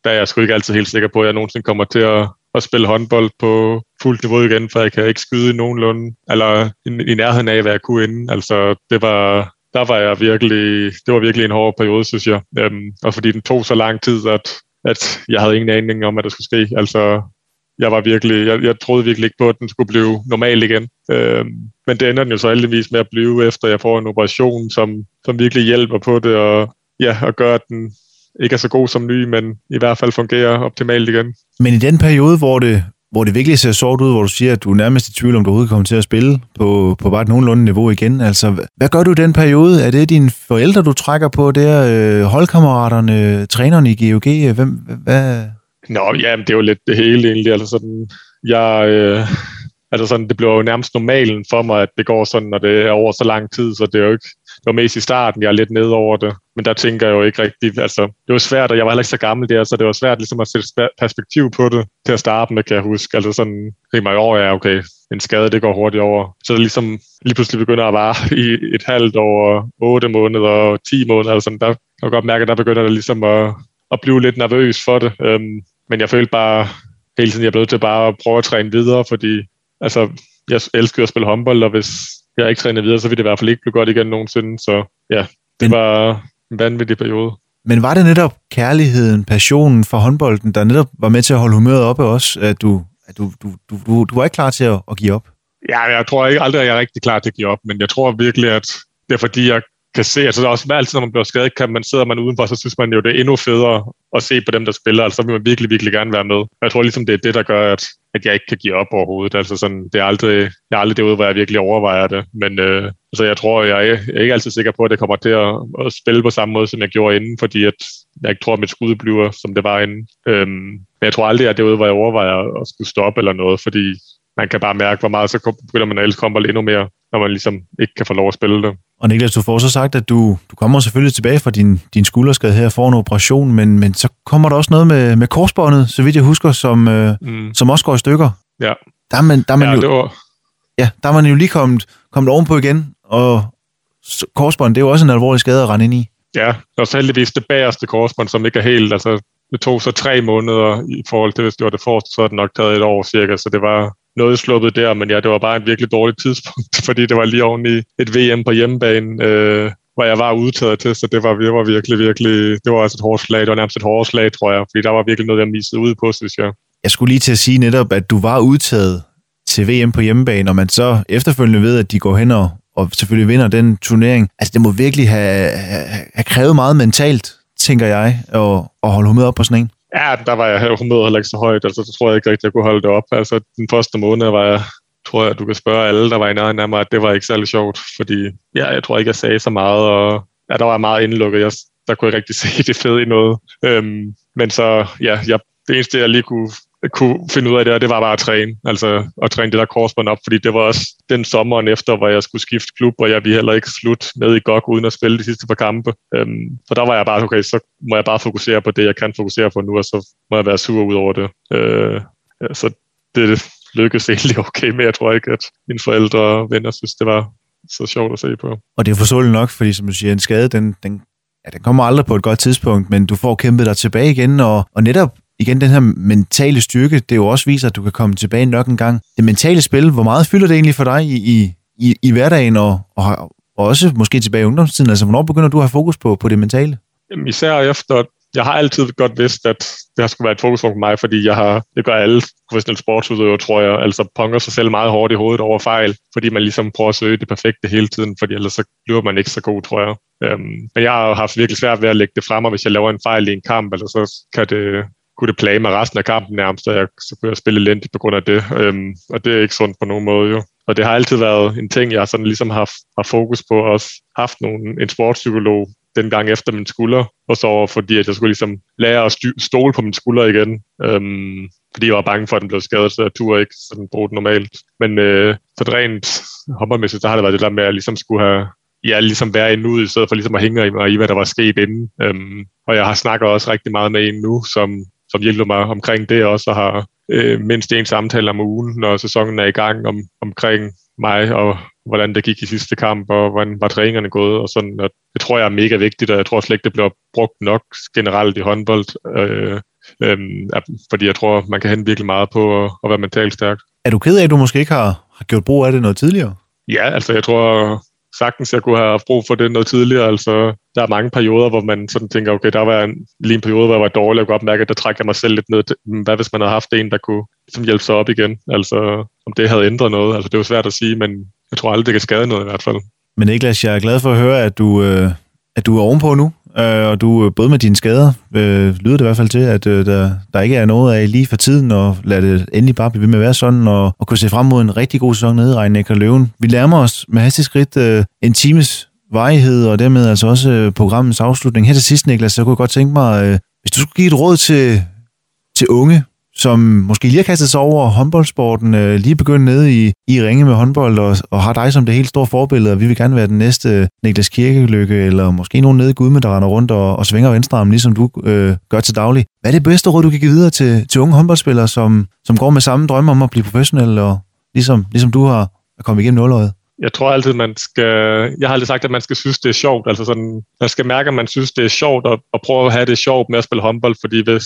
S2: der er jeg sgu ikke altid helt sikker på, at jeg nogensinde kommer til at, at spille håndbold på fuldt niveau igen, for jeg kan ikke skyde i nogenlunde, eller i, i nærheden af, hvad jeg kunne inden. Altså, det var, der var jeg virkelig, det var virkelig en hård periode, synes jeg. Øhm, og fordi den tog så lang tid, at at jeg havde ingen aning om, at der skulle ske. Altså, jeg var virkelig, jeg, jeg troede virkelig ikke på, at den skulle blive normal igen. Øhm, men det ender den jo så heldigvis med at blive, efter jeg får en operation, som, som virkelig hjælper på det, og, ja, og gør, at den ikke er så god som ny, men i hvert fald fungerer optimalt igen.
S1: Men i den periode, hvor det, hvor det virkelig ser sort ud, hvor du siger, at du er nærmest i tvivl, om du overhovedet kommer til at spille på, på bare et nogenlunde niveau igen. Altså, hvad gør du i den periode? Er det dine forældre, du trækker på der? Øh, holdkammeraterne, trænerne i GOG? Hvem, hvad?
S2: Nå, ja, det er jo lidt det hele egentlig. Altså sådan, jeg, øh, altså sådan, det bliver jo nærmest normalen for mig, at det går sådan, når det er over så lang tid, så det er jo ikke, det var mest i starten, jeg er lidt ned over det. Men der tænker jeg jo ikke rigtigt, altså det var svært, og jeg var heller ikke så gammel der, så det var svært ligesom at sætte perspektiv på det til at starte med, kan jeg huske. Altså sådan, rimelig mig over, ja okay, en skade, det går hurtigt over. Så det ligesom lige pludselig begynder at vare i et halvt år, otte måneder og ti måneder, altså sådan, der kan jeg godt mærke, at der begynder det ligesom at, at blive lidt nervøs for det. Øhm, men jeg følte bare hele tiden, jeg blev til bare at prøve at træne videre, fordi altså, jeg elsker at spille håndbold, og hvis jeg ikke træner videre, så vil det i hvert fald ikke blive godt igen nogensinde. Så ja, det men, var en vanvittig periode.
S1: Men var det netop kærligheden, passionen for håndbolden, der netop var med til at holde humøret oppe også, at du, at du, du, du, du, du var ikke klar til at, at give op?
S2: Ja, jeg tror ikke aldrig, at jeg er rigtig klar til at give op, men jeg tror virkelig, at det er fordi, jeg kan se, altså også altid, når man bliver skadet, kan man sidder man udenfor, så synes man jo, det er endnu federe at se på dem, der spiller, altså så vil man virkelig, virkelig gerne være med. Jeg tror ligesom, det er det, der gør, at, at jeg ikke kan give op overhovedet. Altså sådan, det er aldrig, jeg er aldrig derude, hvor jeg virkelig overvejer det. Men øh, altså, jeg tror, jeg er, jeg er ikke altid sikker på, at det kommer til at, at spille på samme måde, som jeg gjorde inden, fordi at jeg ikke tror, at mit skud bliver, som det var inden. Øhm, men jeg tror aldrig, at det er derude, hvor jeg overvejer at skulle stoppe eller noget, fordi man kan bare mærke, hvor meget så begynder man at elske håndbold endnu mere, når man ligesom ikke kan få lov at spille det.
S1: Og Niklas, du får så sagt, at du, du kommer selvfølgelig tilbage fra din, din skulderskade her for en operation, men, men så kommer der også noget med, med korsbåndet, så vidt jeg husker, som, øh, mm. som også går i stykker.
S2: Ja.
S1: Der er man, der er man
S2: ja,
S1: jo,
S2: det var...
S1: ja, der er man jo lige kommet, kommet ovenpå igen, og korsbånd, det er jo også en alvorlig skade at rende ind i.
S2: Ja, og så heldigvis det bagerste korsbånd, som ikke er helt, altså det tog så tre måneder i forhold til, hvis det var det forreste, så havde det nok taget et år cirka, så det var, noget sluppet der, men ja, det var bare et virkelig dårligt tidspunkt, fordi det var lige oven i et VM på hjemmebane, øh, hvor jeg var udtaget til, så det var, det var virkelig, virkelig, det var altså et hårdt slag, det var nærmest et hårdt slag, tror jeg, fordi der var virkelig noget, jeg missede ud på, synes jeg.
S1: Jeg skulle lige til at sige netop, at du var udtaget til VM på hjemmebane, og man så efterfølgende ved, at de går hen og, og selvfølgelig vinder den turnering. Altså, det må virkelig have, have, have krævet meget mentalt, tænker jeg, at, at holde humøret op på sådan en.
S2: Ja, der var jeg humøret heller ikke så højt, altså så tror jeg ikke rigtig, jeg kunne holde det op. Altså den første måned var jeg, tror jeg, du kan spørge alle, der var i nærheden af mig, at det var ikke særlig sjovt, fordi ja, jeg tror ikke, jeg sagde så meget, og ja, der var meget indlukket. Jeg, der kunne jeg rigtig se det fede i noget. Øhm, men så, ja, jeg, det eneste, jeg lige kunne kunne finde ud af det, det var bare at træne, altså at træne det der korsbånd op, fordi det var også den sommeren efter, hvor jeg skulle skifte klub, og jeg ville heller ikke slut ned i GOG uden at spille de sidste par kampe. Øhm, så der var jeg bare, okay, så må jeg bare fokusere på det, jeg kan fokusere på nu, og så må jeg være sur ud over det. Øh, så det lykkedes egentlig okay med. Jeg tror ikke, at mine forældre og venner synes, det var så sjovt at se på.
S1: Og det er forståeligt nok, fordi som du siger, en skade, den, den, ja, den kommer aldrig på et godt tidspunkt, men du får kæmpet dig tilbage igen, og, og netop igen den her mentale styrke, det jo også viser, at du kan komme tilbage nok en gang. Det mentale spil, hvor meget fylder det egentlig for dig i, i, i, i hverdagen, og, og, og også måske tilbage i ungdomstiden? Altså, hvornår begynder du at have fokus på, på det mentale?
S2: Jamen, især efter, jeg har altid godt vidst, at det har skulle være et fokuspunkt for mig, fordi jeg har, det gør alle professionelle sportsudøvere, tror jeg, altså punker sig selv meget hårdt i hovedet over fejl, fordi man ligesom prøver at søge det perfekte hele tiden, fordi ellers så bliver man ikke så god, tror jeg. Øhm, men jeg har haft virkelig svært ved at lægge det frem, og hvis jeg laver en fejl i en kamp, eller så kan det, kunne det plage mig resten af kampen nærmest, og jeg, så kunne jeg spille elendigt på grund af det. Øhm, og det er ikke sundt på nogen måde jo. Og det har altid været en ting, jeg sådan ligesom har, har fokus på, og også haft nogle, en sportspsykolog den gang efter min skulder, og så fordi at jeg skulle ligesom lære at stole på min skulder igen, øhm, fordi jeg var bange for, at den blev skadet, så jeg turde ikke sådan bruge den normalt. Men øh, så rent hoppermæssigt, så har det været det der med, at jeg ligesom skulle have ja, ligesom være endnu i stedet for ligesom at hænge mig i, hvad der var sket inden. Øhm, og jeg har snakket også rigtig meget med en nu, som som hjælper mig omkring det også, og har øh, mindst en samtale om ugen, når sæsonen er i gang, om, omkring mig, og hvordan det gik i sidste kamp, og hvordan var træningerne gået, og sådan, og det tror jeg er mega vigtigt, og jeg tror slet ikke, det bliver brugt nok generelt i håndbold, øh, øh, fordi jeg tror, man kan hente virkelig meget på at, at være mentalt stærk.
S1: Er du ked af, at du måske ikke har, har gjort brug af det noget tidligere?
S2: Ja, altså jeg tror, sagtens, jeg kunne have brug for det noget tidligere. Altså, der er mange perioder, hvor man sådan tænker, okay, der var en, lige en periode, hvor jeg var dårlig, og godt mærke, at der trækker jeg mig selv lidt ned. Hmm, hvad hvis man havde haft en, der kunne ligesom, hjælpe sig op igen? Altså, om det havde ændret noget. Altså, det er jo svært at sige, men jeg tror aldrig, det kan skade noget i hvert fald.
S1: Men Niklas, jeg er glad for at høre, at du, øh, at du er ovenpå nu, øh, og du øh, både med dine skader, øh, lyder det i hvert fald til, at øh, der, der ikke er noget af lige for tiden, og lad det endelig bare blive ved med at være sådan, og, og kunne se frem mod en rigtig god sæson nede i Regnek og Løven. Vi nærmer os med hastig skridt øh, en times varighed, og dermed altså også øh, programmets afslutning. Her til sidst, Niklas, så kunne jeg godt tænke mig, øh, hvis du skulle give et råd til, til unge, som måske lige har kastet sig over håndboldsporten, øh, lige begyndt nede i, i ringe med håndbold, og, og har dig som det helt store forbillede, og vi vil gerne være den næste Niklas Kirkelykke, eller måske nogen nede i Gudme, der render rundt og, og svinger venstrearmen, ligesom du øh, gør til daglig. Hvad er det bedste råd, du kan give videre til, til unge håndboldspillere, som, som går med samme drømme om at blive professionel, og ligesom, ligesom du har kommet igennem nåløjet?
S2: jeg tror altid, man skal... Jeg har aldrig sagt, at man skal synes, det er sjovt. Altså sådan, man skal mærke, at man synes, det er sjovt, og, og prøve at have det sjovt med at spille håndbold, fordi hvis,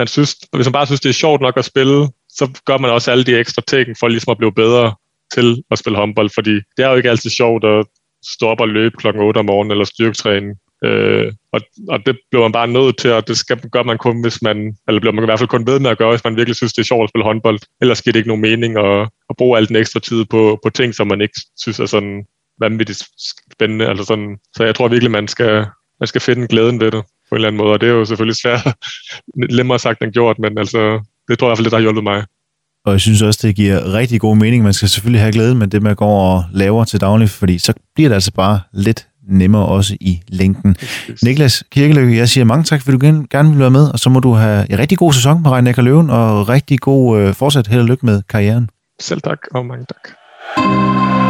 S2: man synes, hvis man bare synes, det er sjovt nok at spille, så gør man også alle de ekstra ting for ligesom at blive bedre til at spille håndbold, fordi det er jo ikke altid sjovt at stå op og løbe klokken 8 om morgenen eller styrketræne. Øh, og, og det bliver man bare nødt til, og det skal, gør man kun, hvis man, eller bliver man i hvert fald kun ved med at gøre, hvis man virkelig synes, det er sjovt at spille håndbold. Ellers giver det ikke nogen mening at, at bruge al den ekstra tid på, på ting, som man ikke synes er sådan vanvittigt spændende. Altså sådan, så jeg tror virkelig, man skal, man skal finde glæden ved det på en eller anden måde, og det er jo selvfølgelig svært, nemmere sagt end gjort, men altså, det tror jeg i hvert fald, det har hjulpet mig.
S1: Og jeg synes også, det giver rigtig god mening. Man skal selvfølgelig have glæde med det, man går og laver til daglig, fordi så bliver det altså bare lidt nemmere også i længden. Niklas Kirkeløkke, jeg siger mange tak, fordi du gerne vil være med, og så må du have en rigtig god sæson med Regn Løven, og rigtig god øh, fortsat held og lykke med karrieren.
S2: Selv tak, og mange tak.